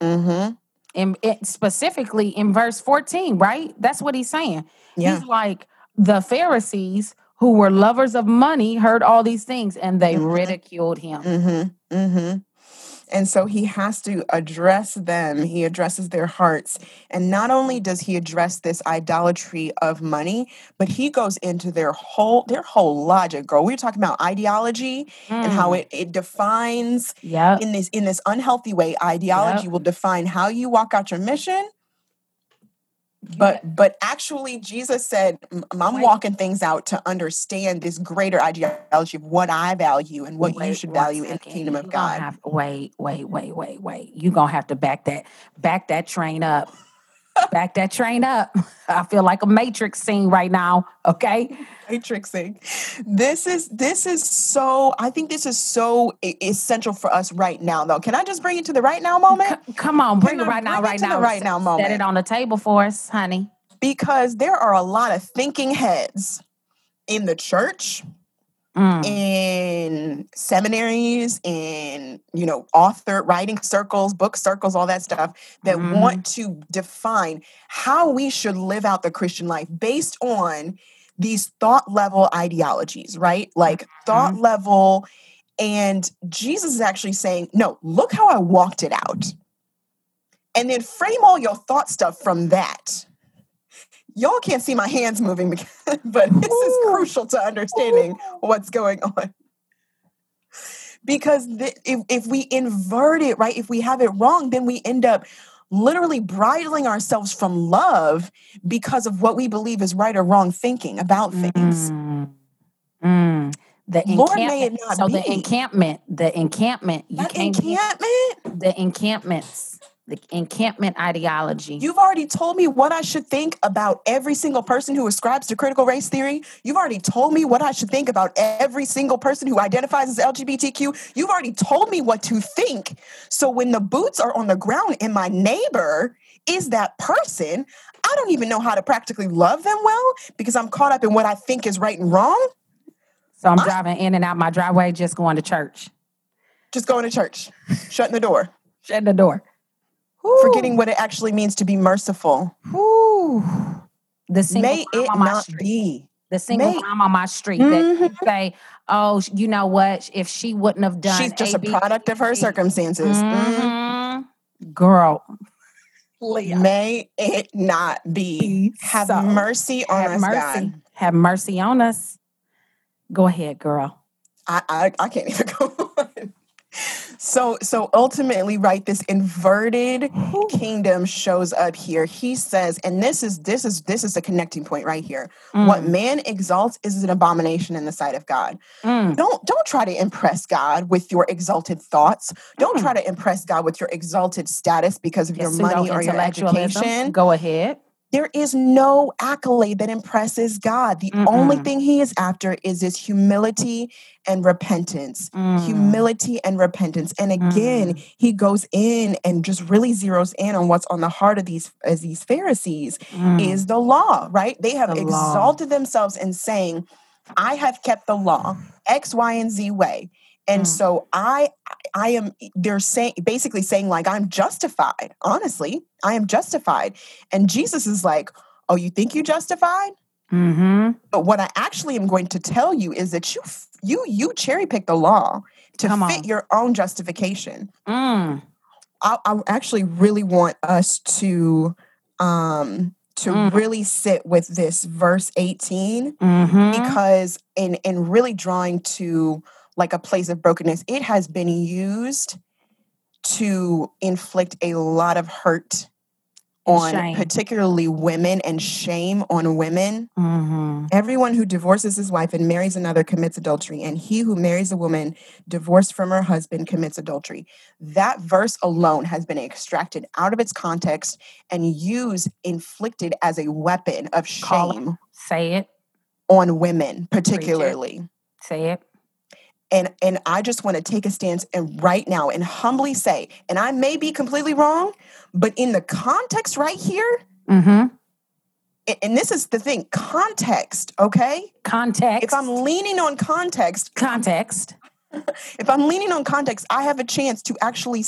mm-hmm And it, specifically in verse 14, right? That's what he's saying. yeah He's like the Pharisees who were lovers of money heard all these things and they mm-hmm ridiculed him. Mm-hmm. Mm-hmm. And so he has to address them. He addresses their hearts. And not only does he address this idolatry of money, but he goes into their whole their whole logic, girl. We were talking about ideology and how Mm. it, it defines Yep. in this in this unhealthy way, ideology Yep. will define how you walk out your mission. You bet. But but actually Jesus said, I'm walking things out to understand this greater ideology of what I value and what you should value in the kingdom of God. have wait, wait, wait, wait, wait. you're gonna have to back that back that train up. Back that train up. I feel like a matrix scene right now. Okay. matrixing. This is this is so. I think this is so essential for us right now, though. Can I just bring it to the right now moment? C- come on, bring Can it right now, right now. right now now Set it on the table for us, honey. Because there are a lot of thinking heads in the church, Mm. in seminaries, in you know, author writing circles, book circles, all that stuff that hmm want to define how we should live out the Christian life based on these thought level ideologies, right? Like thought hmm level And Jesus is actually saying, No, look how I walked it out. And then frame all your thought stuff from that. Y'all can't see my hands moving, because- but this is crucial to understanding Ooh. what's going on. Because if, if we invert it, right, if we have it wrong, then we end up literally bridling ourselves from love because of what we believe is right or wrong thinking about things. Mm. Mm. The Lord, may it not So the encampment, the encampment, you That encampment. the encampments, the encampment ideology. You've already told me what I should think about every single person who ascribes to critical race theory. You've already told me what I should think about every single person who identifies as LGBTQ. You've already told me what to think. So when the boots are on the ground and my neighbor is that person, I don't even know how to practically love them well because I'm caught up in what I think is right and wrong. So I'm I, driving in and out my driveway, just going to church. Just going to church, shutting the door, shutting the door. Forgetting what it actually means to be merciful. Whew. The single May mom it on my not street. be. The single may- mom on my street that you Mhm. say, "Oh, you know what? If she wouldn't have done, She's just A, a B, product of her C, circumstances. Mhm. mhm. Girl, May it not be. Be Have so. mercy on have us, mercy, God. have mercy on us. Go ahead, girl. I, I I can't even go on. So so ultimately, right, this inverted kingdom shows up here. He says, and this is this is this is the connecting point right here. What Mm, man exalts is an abomination in the sight of God. mm, Don't don't try to impress God with your exalted thoughts. Don't Mm. try to impress God with your exalted status because of your your money or your education. Go ahead. There is no accolade that impresses God. The only Mm-mm. thing he is after is his humility and repentance. Mm, Humility and repentance. And again, Mm. he goes in and just really zeroes in on what's on the heart of these as these Pharisees mm. is the law, right? They have The law. exalted themselves in saying, I have kept the law X, Y, and Z way. And Mm. so I I am they're saying basically saying like I'm justified. Honestly, I am justified. And Jesus is like, "Oh, you think you justified? Mm-hmm. But what I actually am going to tell you is that you you you cherry pick the law to Come fit on. your own justification." Mm. I, I actually really want us to um to Mm. really sit with this verse 18 Mm-hmm. because in in really drawing to like a place of brokenness it has been used to inflict a lot of hurt on Shame. particularly women and shame on women Mm-hmm. everyone who divorces his wife and marries another commits adultery and he who marries a woman divorced from her husband commits adultery that verse alone has been extracted out of its context and used inflicted as a weapon of Call it. shame Say it. on women particularly Say it. And and I just want to take a stance and right now and humbly say, and I may be completely wrong, but in the context right here, Mm-hmm. and this is the thing, context, okay? Context. If I'm leaning on context, context. if I'm leaning on context, I have a chance to actually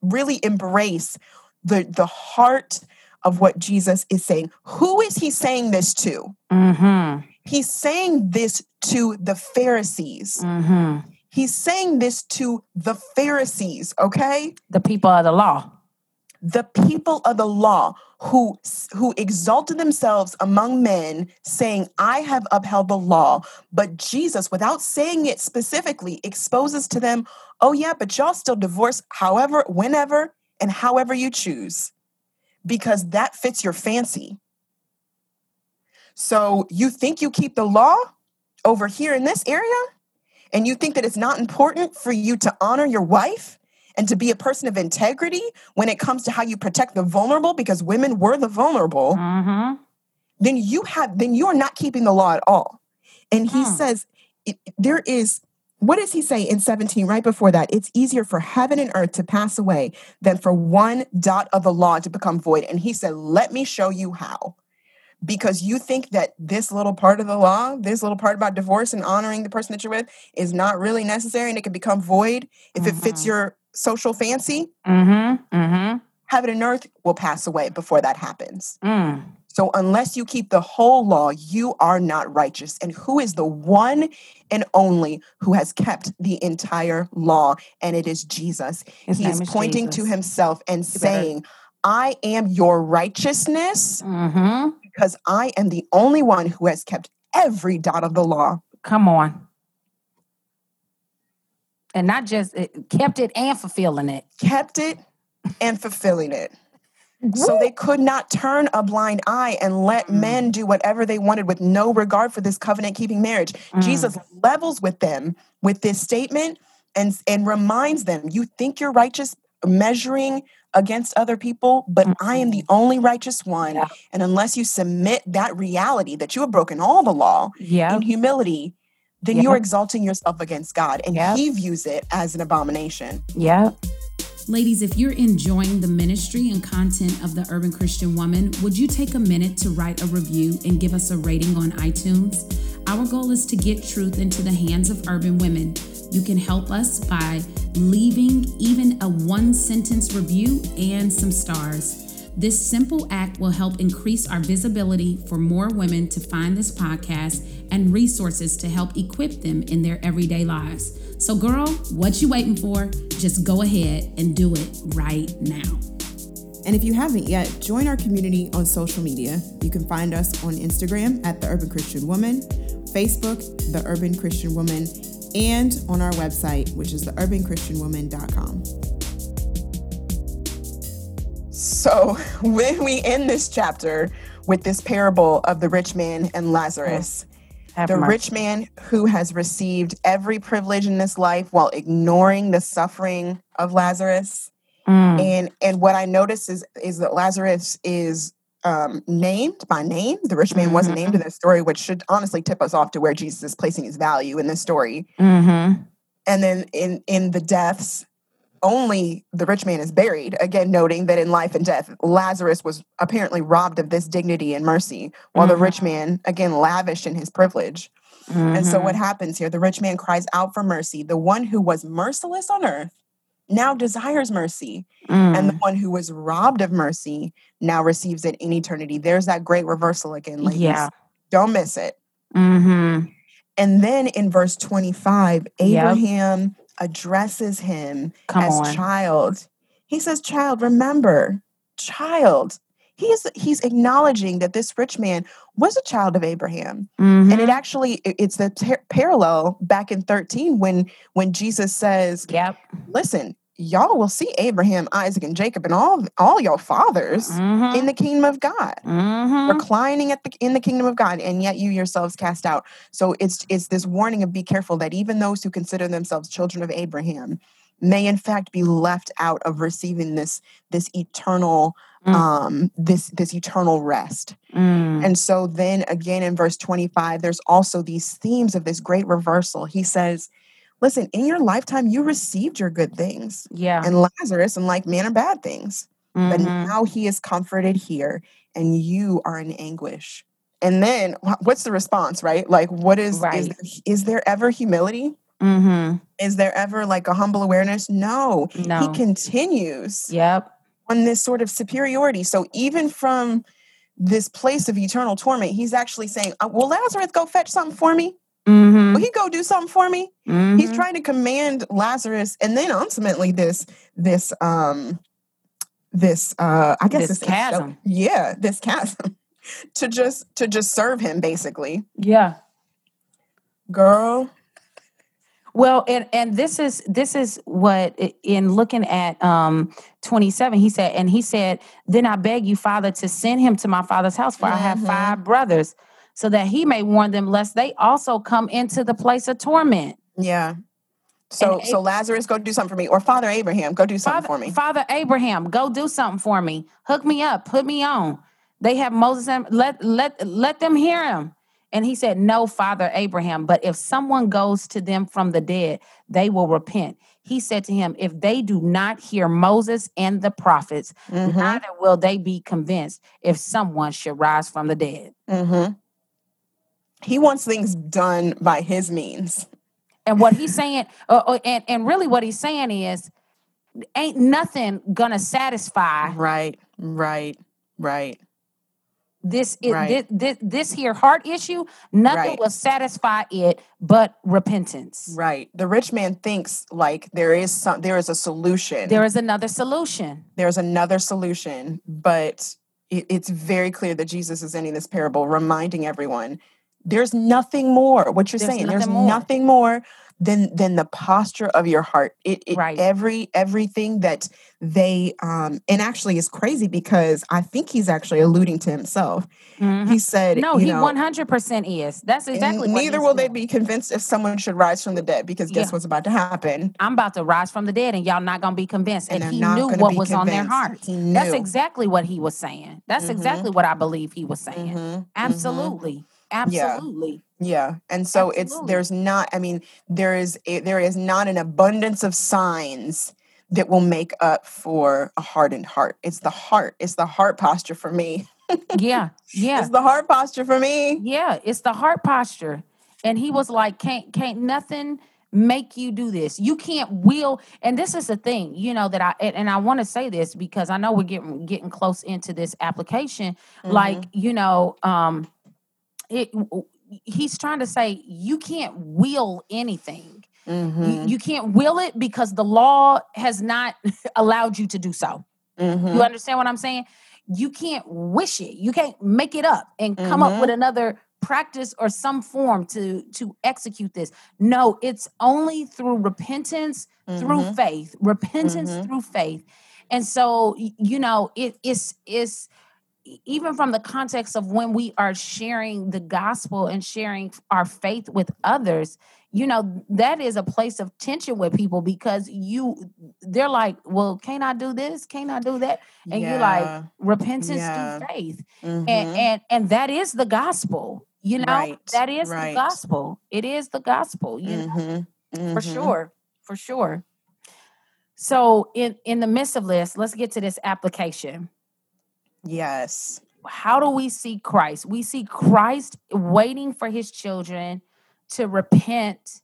really embrace the the heart of what Jesus is saying. Who is he saying this to? Mm-hmm. He's saying this to the Pharisees. Mm-hmm. He's saying this to the Pharisees, okay? The people of the law. The people of the law who who exalted themselves among men saying, "I have upheld the law." But Jesus, without saying it specifically, exposes to them, "Oh yeah, but y'all still divorce however, whenever, and however you choose." Because that fits your fancy. So, you think you keep the law over here in this area? and you think that it's not important for you to honor your wife and to be a person of integrity when it comes to how you protect the vulnerable because women were the vulnerable Mm-hmm. then you have then you're not keeping the law at all and he Hmm. says it, there is what does he say in 17 right before that it's easier for heaven and earth to pass away than for one dot of the law to become void and he said let me show you how because you think that this little part of the law, this little part about divorce and honoring the person that you're with is not really necessary and it can become void if it fits Mhm. your social fancy, Mm-hmm. Mm-hmm. heaven and earth will pass away before that happens. Mm. So unless you keep the whole law, you are not righteous. And who is the one and only who has kept the entire law? And it is Jesus. His he is is pointing to himself and better- saying, I am your righteousness Mm-hmm. Because I am the only one who has kept every dot of the law. Come on. And not just it, kept it and fulfilling it. kept it and fulfilling it. So they could not turn a blind eye and let Mm. men do whatever they wanted with no regard for this covenant keeping marriage. Mm. Jesus levels with them with this statement and, and reminds them, You think you're righteous measuring against other people, but I am the mm-hmm. only righteous one. Yeah. And unless you submit that reality that you have broken all the law Yeah. in humility, then Yep. you're exalting yourself against God. And Yep. he views it as an abomination. Yeah. Ladies, if you're enjoying the ministry and content of the Urban Christian Woman, would you take a minute to write a review and give us a rating on iTunes? Our goal is to get truth into the hands of urban women. You can help us by leaving even a one sentence review and some stars. This simple act will help increase our visibility for more women to find this podcast and resources to help equip them in their everyday lives. So, girl, what you waiting for? Just go ahead and do it right now. And if you haven't yet, join our community on social media. You can find us on Instagram at The Urban Christian Woman, Facebook, The Urban Christian Woman, and on our website, which is theurbanchristianwoman.com. So, when we end this chapter with this parable of the rich man and Lazarus, Have the mercy. rich man who has received every privilege in this life while ignoring the suffering of Lazarus. Mm. And and what I notice is is that Lazarus is um, named by name. The rich man wasn't named in this story, which should honestly tip us off to where Jesus is placing his value in this story. Mm-hmm. And then in in the deaths, only the rich man is buried. Again, noting that in life and death, Lazarus was apparently robbed of this dignity and mercy, while the rich man, again, lavished in his privilege. And so, what happens here? The rich man cries out for mercy. The one who was merciless on earth now desires mercy, Mm. and the one who was robbed of mercy now receives it in eternity. There's that great reversal again, ladies. Yeah. Don't miss it. Mm-hmm. And then in verse 25, Yep. Addresses him Come as on. child. He says, Child, remember, child. He's he's acknowledging that this rich man was a child of Abraham. Mhm. And it actually it's the par- parallel back in 13 when when Jesus says, Yep. Listen, y'all will see Abraham, Isaac, and Jacob and all all your fathers Mm-hmm. in the kingdom of God Mm-hmm. reclining at the in the kingdom of God, and yet you yourselves cast out. So it's it's this warning of be careful that even those who consider themselves children of Abraham may in fact be left out of receiving this this eternal Mm. um this this eternal rest. Mm. And so then again in verse 25 there's also these themes of this great reversal. He says, listen, in your lifetime you received your good things Yeah. and Lazarus and like manner bad things but Mhm. now he is comforted here and you are in anguish and then what's the response right like what is is, Right. there, is there ever humility Mhm. is there ever like a humble awareness no, No. he continues Yep. on this sort of superiority so even from this place of eternal torment he's actually saying uh, will lazarus go fetch something for me Mm-hmm. will he go do something for me he's Mhm. trying to command lazarus and then ultimately this this um this uh i guess This this chasm. yeah this chasm to just to just serve him basically Yeah. girl Well, and and this is this is what in looking at um 27 he said and he said then I beg you father to send him to my father's house for I have Mhm. five brothers so that he may warn them lest they also come into the place of torment. yeah so And so Ab- lazarus go do something for me or father abraham go do something Father, for me Father Abraham, go do something for me. Hook me up, put me on. They have Moses and let let let them hear him. And he said, No, Father Abraham, but if someone goes to them from the dead, they will repent. He said to him, If they do not hear Moses and the prophets, Mhm, neither will they be convinced if someone should rise from the dead. mhm. He wants things done by his means. And what he's saying, uh, uh, and, and really what he's saying is, ain't nothing gonna satisfy right right right. this is Right. this, this this here heart issue. Nothing Right. will satisfy it but repentance. Right. The rich man thinks like there is some there is a solution. There is another solution. There's another solution, but it, it's very clear that Jesus is ending this parable, reminding everyone there's nothing more. What you're There's saying, there's nothing more. nothing more than than the posture of your heart. It, it Right. every everything that they um and actually it's crazy because I think he's actually alluding to himself. Mhm. He said, no he know, 100% is that's exactly what neither will they be convinced if someone should rise from the dead because guess Yeah. what's about to happen? i'm about to rise from the dead and y'all not gonna be convinced And and, he knew what was on their convinced. hearts that's exactly what he was saying that's Mhm. exactly what i believe he was saying Mhm, mhm. absolutely absolutely Yeah. And so it's there's not I mean there is a, there is not an abundance of signs that will make up for a hardened heart. It's the heart. It's the heart posture for me. yeah yeah It's the heart posture for me. Yeah, it's the heart posture. And he was like, can't can't nothing make you do this. You can't will. And this is the thing, you know, that I and, I want to say this because I know we're getting getting close into this application. Like, Mhm. you know, um, it. He's trying to say you can't will anything. You, Mhm. you can't will it because the law has not allowed you to do so. Mhm. You understand what I'm saying? You can't wish it. You can't make it up and come up with another practice or some form to to execute this. No, it's only through repentance, through Mhm. faith. Repentance Mhm. through faith. And so you know, it is is e- even from the context of when we are sharing the gospel and sharing our faith with others, you know, that is a place of tension with people because you they're like, well, can't I do this? Can't I do that? And you're like, repentance Yeah. through faith. Mhm. And, and and that is the gospel. You know, Right, that is right. the gospel. It is the gospel, you know, Mhm. for Mhm. sure. For sure. So in in the midst of this, let's get to this application Yes. how do we see Christ? We see Christ waiting for his children to repent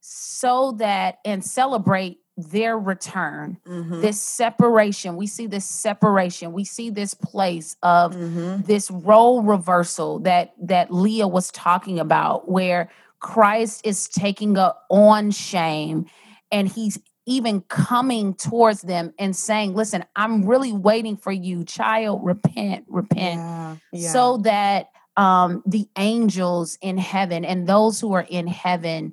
so that and celebrate their return. Mhm. This separation, we see this separation. We see this place of Mhm. this role reversal that that Leah was talking about where Christ is taking a on shame and he's even coming towards them and saying, "Listen, I'm really waiting for you, child, repent, repent." Yeah. Yeah. so that um, the angels in heaven and those who are in heaven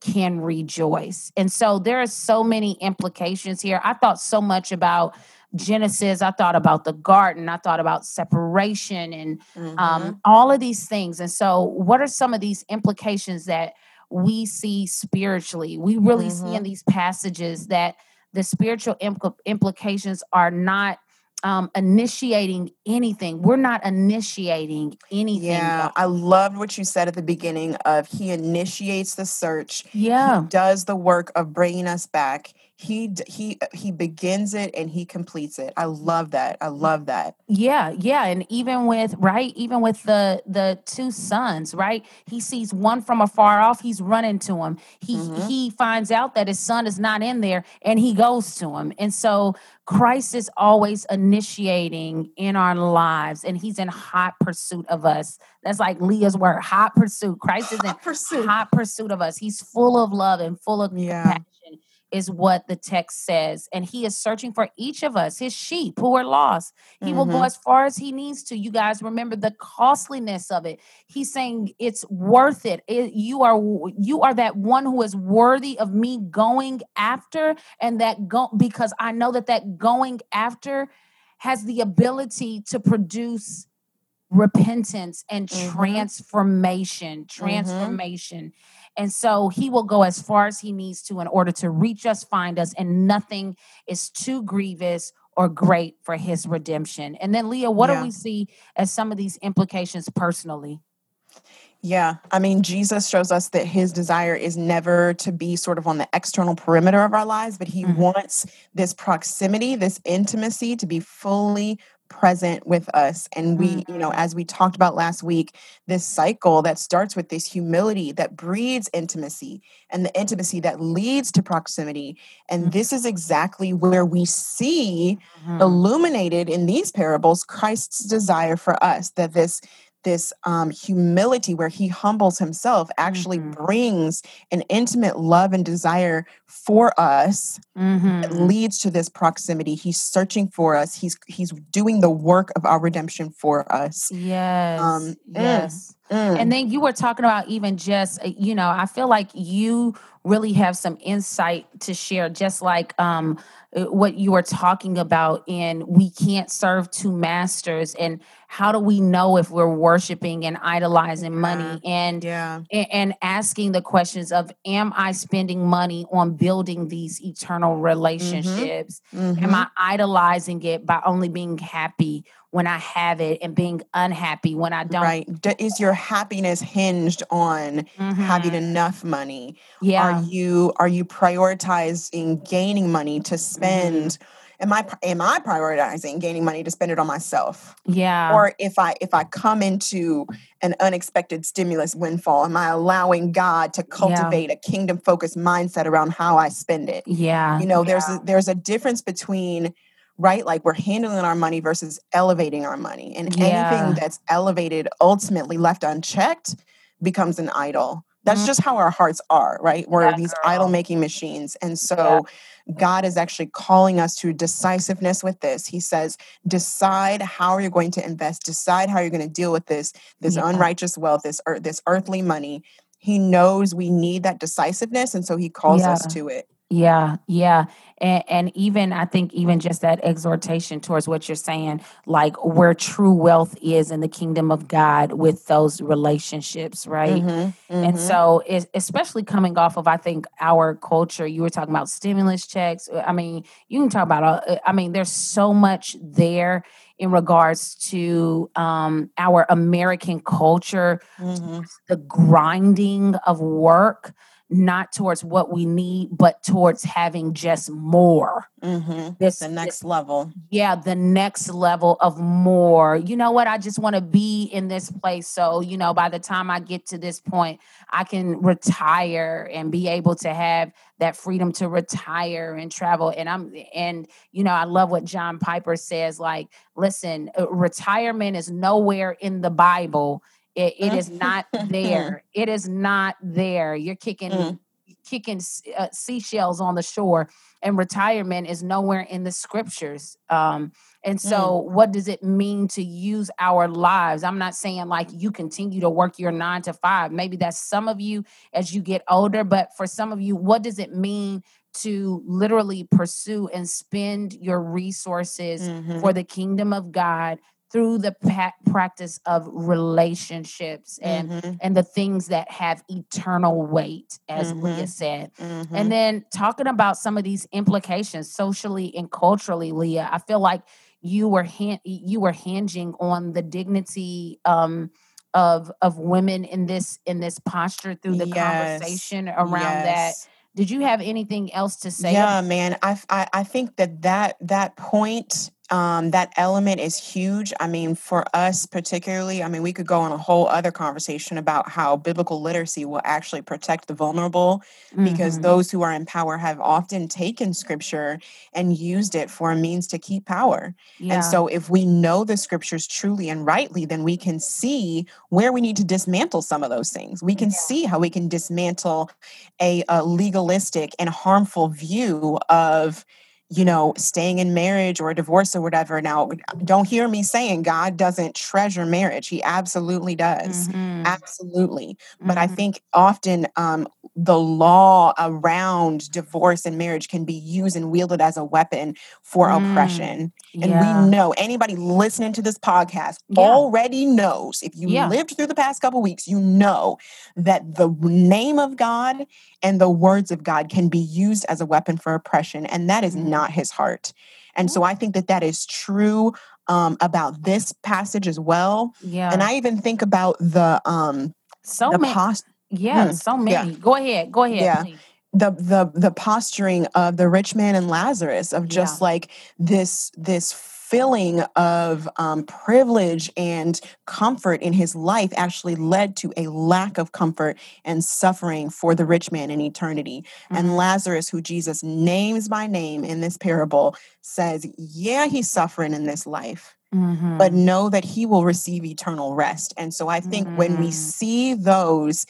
can rejoice. And so there are so many implications here. I thought so much about Genesis. I thought about the garden. I thought about separation and Mhm. um, all of these things. And so, what are some of these implications that we see spiritually? We really see in Mhm. these passages that the spiritual impl- implications are not um, initiating anything. We're not initiating anything. Yeah, y'all. I loved what you said at the beginning of he initiates the search. Yeah. He does the work of bringing us back. He he he begins it and he completes it. I love that. I love that. Yeah, yeah, and even with right, even with the the two sons, right? He sees one from afar off. He's running to him. He Mhm. he finds out that his son is not in there, and he goes to him. And so Christ is always initiating in our lives, and He's in hot pursuit of us. That's like Leah's word, hot pursuit. Christ is in pursuit. hot pursuit of us. He's full of love and full of Yeah. compassion, is what the text says. And he is searching for each of us, his sheep who are lost. He will go Mhm. as far as he needs to. You guys remember the costliness of it. He's saying it's worth it. It- you are you are that one who is worthy of me going after, and that go because I know that that going after has the ability to produce repentance and Mhm. transformation transformation and so he will go as far as he needs to in order to reach us find us and nothing is too grievous or great for his redemption and then leah what Yeah. do we see as some of these implications personally Yeah, I mean, Jesus shows us that his desire is never to be sort of on the external perimeter of our lives, but he Mhm. wants this proximity, this intimacy to be fully present with us. And we, you know, as we talked about last week, this cycle that starts with this humility that breeds intimacy and the intimacy that leads to proximity. And Mhm. this is exactly where we see Mhm. illuminated in these parables Christ's desire for us that this this um, humility where he humbles himself actually Mhm. brings an intimate love and desire for us that Mhm. leads to this proximity. He's searching for us. He's he's doing the work of our redemption for us. Yes. Um, yes Mm. And then you were talking about even just, uh, you know, I feel like you really have some insight to share, just like um, uh, what you were talking about in we can't serve two masters. And how do we know if we're worshiping and idolizing money? And yeah and asking the questions of am i spending money on building these eternal relationships am Mhm. i idolizing it by only being happy when i have it and being unhappy when i don't right is your happiness hinged on having Mhm. enough money yeah are you are you prioritizing gaining money to spend am I am I prioritizing gaining money to spend it on myself? Yeah. Or if I if I come into an unexpected stimulus windfall, am I allowing God to cultivate a kingdom focused mindset around how I spend it? yeah. You know, there's yeah. a, there's a difference between right? Like we're handling our money versus elevating our money and Yeah. anything that's elevated ultimately left unchecked becomes an idol. That's just how mm-hmm. our hearts are right? We're Yeah, these idol making machines and so god is actually calling us to decisiveness with this. He says decide how you're going to invest. Decide how you're going to deal with this this Yeah. unrighteous wealth this ear- this earthly money. He knows we need that decisiveness and so he calls us to it Yeah, yeah. And and even I think even just that exhortation towards what you're saying, like where true wealth is in the kingdom of God with those relationships, right? Mhm, And mhm. so, es- especially coming off of, I think, our culture, you were talking about stimulus checks. uh, I mean, you can talk about, uh, I mean, there's so much there in regards to um, our American culture, Mhm. the grinding of work, not towards what we need, but towards having just more. Mhm. This, The this next level. yeah, the next level of more. You know what? I just want to be in this place. So, you know, by the time I get to this point, I can retire and be able to have that freedom to retire and travel. And I'm, and, you know, I love what John Piper says like, listen, uh, retirement is nowhere in the Bible. It, it is not there. It is not there. You're kicking, Mm. kicking uh, seashells on the shore and retirement is nowhere in the scriptures. Um, and so, what does it mean to use our lives? I'm not saying like you continue to work your nine to five. Maybe that's some of you as you get older, but for some of you, what does it mean to literally pursue and spend your resources Mhm. for the kingdom of God through the pa- practice of relationships and Mhm. and the things that have eternal weight, as Leah Mhm. said. Mhm. And then talking about some of these implications socially and culturally, Leah, I feel like you were han- you were hinging on the dignity um, of of women in this in this posture through the Yes. conversation around that. Did you have anything else to say? Yeah, man. I I think that that that point, um, that element is huge. I mean, for us particularly, I mean, we could go on a whole other conversation about how biblical literacy will actually protect the vulnerable, because Mhm. those who are in power have often taken scripture and used it for a means to keep power. Yeah. And so, if we know the scriptures truly and rightly, then we can see where we need to dismantle some of those things. We can Yeah. see how we can dismantle a, a legalistic and harmful view of you know staying in marriage or divorce or whatever now don't hear me saying god doesn't treasure marriage he absolutely does Mhm. absolutely but i Mhm. think often um, the law around divorce and marriage can be used and wielded as a weapon for Mm. oppression and Yeah. we know anybody listening to this podcast Yeah. already knows if you Yeah. lived through the past couple weeks you know that the name of god and the words of God can be used as a weapon for oppression, and that is Mhm. not his heart. And so I think that that is true um, about this passage as well. Yeah. And I even think about the um, so the many. pos- Yeah. Hmm. So Yeah. many. Go ahead. Go ahead. Yeah. please. the the the posturing of the rich man and Lazarus of just Yeah. like this this filling of um, privilege and comfort in his life actually led to a lack of comfort and suffering for the rich man in eternity. And Mhm. Lazarus, who Jesus names by name in this parable, says, "Yeah, he's suffering in this life." But Mhm. know that he will receive eternal rest. And so I think when we Mm. see those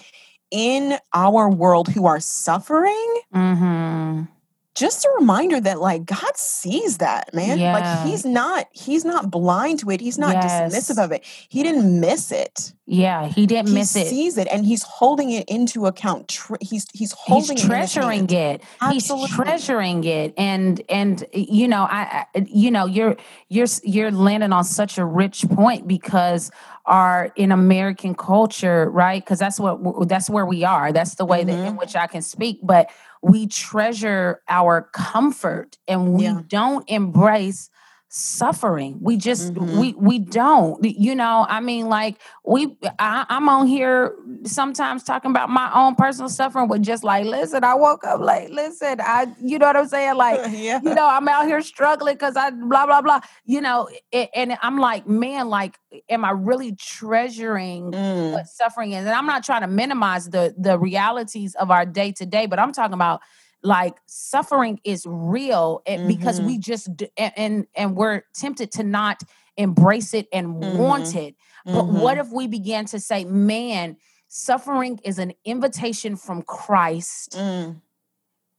in our world who are suffering, Mhm. Just a reminder that like God sees that, man. Yeah. Like he's not he's not blind to it. He's not dismissive of it. He didn't miss it. Yeah. He didn't He miss it. sees it and he's holding it into account. He's he's He's holding it treasuring hand. it. He's treasuring it, and and you know, I, I you know, you're you're you're landing on such a rich point because our in American culture, right? Because that's what that's where we are. That's the way that in Mhm. which I can speak. But we treasure our comfort, and we Yeah. don't embrace suffering. We just Mhm. we we don't. You know, I mean, like we I, I'm on here sometimes talking about my own personal suffering with just like, listen, I woke up late. Listen, I you know what I'm saying? Like, yeah. you know, I'm out here struggling because I blah blah blah. You know, a- and I'm like, man, like, am I really treasuring Mm, what suffering is? And I'm not trying to minimize the the realities of our day to day, but I'm talking about like suffering is real because Mm-hmm. we just d- a- and and we're tempted to not embrace it and want Mhm. it. But what mhm. if we began to say, man, suffering is an invitation from Christ Mm,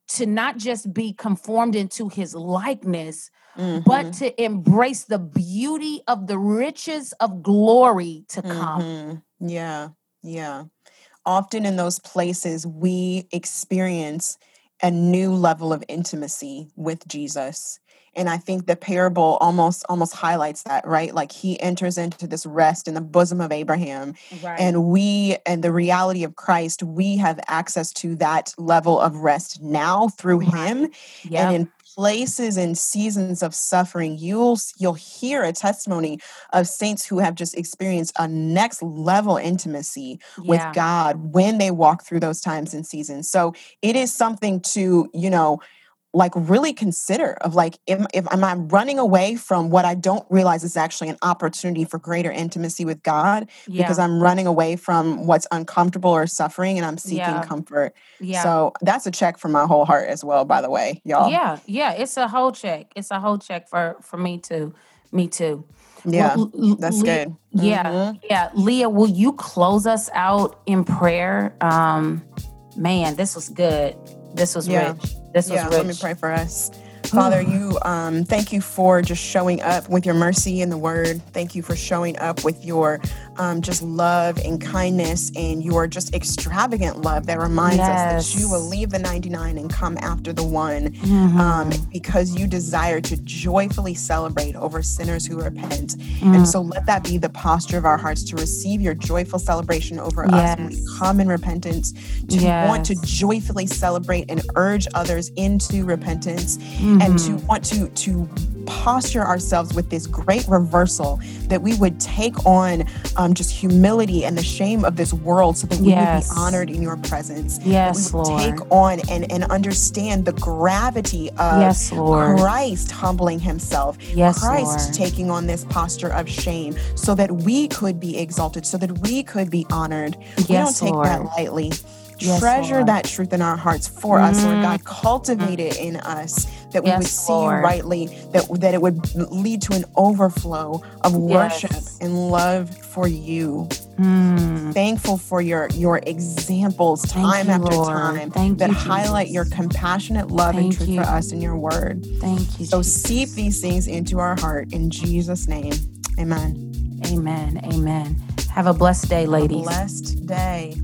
to not just be conformed into his likeness, but to embrace the beauty of the riches of glory to come. mhm. Yeah, yeah. Often in those places, we experience a new level of intimacy with Jesus. And I think the parable almost almost highlights that, right? Like he enters into this rest in the bosom of Abraham Right. and we and the reality of Christ, we have access to that level of rest now through Right. him yeah. and in places and seasons of suffering you'll you'll hear a testimony of saints who have just experienced a next level intimacy with. God when they walk through those times and seasons so it is something to you know like really consider of like am, if am i running away from what i don't realize is actually an opportunity for greater intimacy with god Yeah. because i'm running away from what's uncomfortable or suffering and i'm seeking Yeah. comfort yeah. so that's a check for my whole heart as well by the way y'all Yeah, yeah, it's a whole check. It's a whole check for for me too. Me too. Yeah L- L- That's Le- good. Yeah, Mhm. yeah. Leah, will you close us out in prayer? Um, man, this was good. This was Yeah. rich. This was Yeah, rich. let me pray for us. Father, you um, thank you for just showing up with your mercy in the word. Thank you for showing up with your um, just love and kindness and your just extravagant love that reminds us that you will leave the 99 and come after the one Mhm. um, because you desire to joyfully celebrate over sinners who repent. Mm. And so let that be the posture of our hearts to receive your joyful celebration over us when we come in repentance, to want to joyfully celebrate and urge others into repentance, and to Mhm. want to to posture ourselves with this great reversal that we would take on um, just humility and the shame of this world so that we Yes. would be honored in your presence. Yes, we would Lord. take on and, and understand the gravity of Yes, Lord. Christ humbling himself, Yes, Christ Lord. taking on this posture of shame so that we could be exalted, so that we could be honored. Yes, we don't take that lightly. Yes, Treasure Lord. that truth in our hearts for us, Lord Mm. God. Cultivate it in us that we would see Lord. you rightly, that, that it would lead to an overflow of worship Yes. and love for you. Mm. Thankful for your your examples time you, after Lord. time Thank that you, highlight your compassionate love and truth you. for us in your word. Thank you. So Jesus. seep these things into our heart in Jesus' name. Amen. Amen. Amen. Have a blessed day, A ladies. blessed day.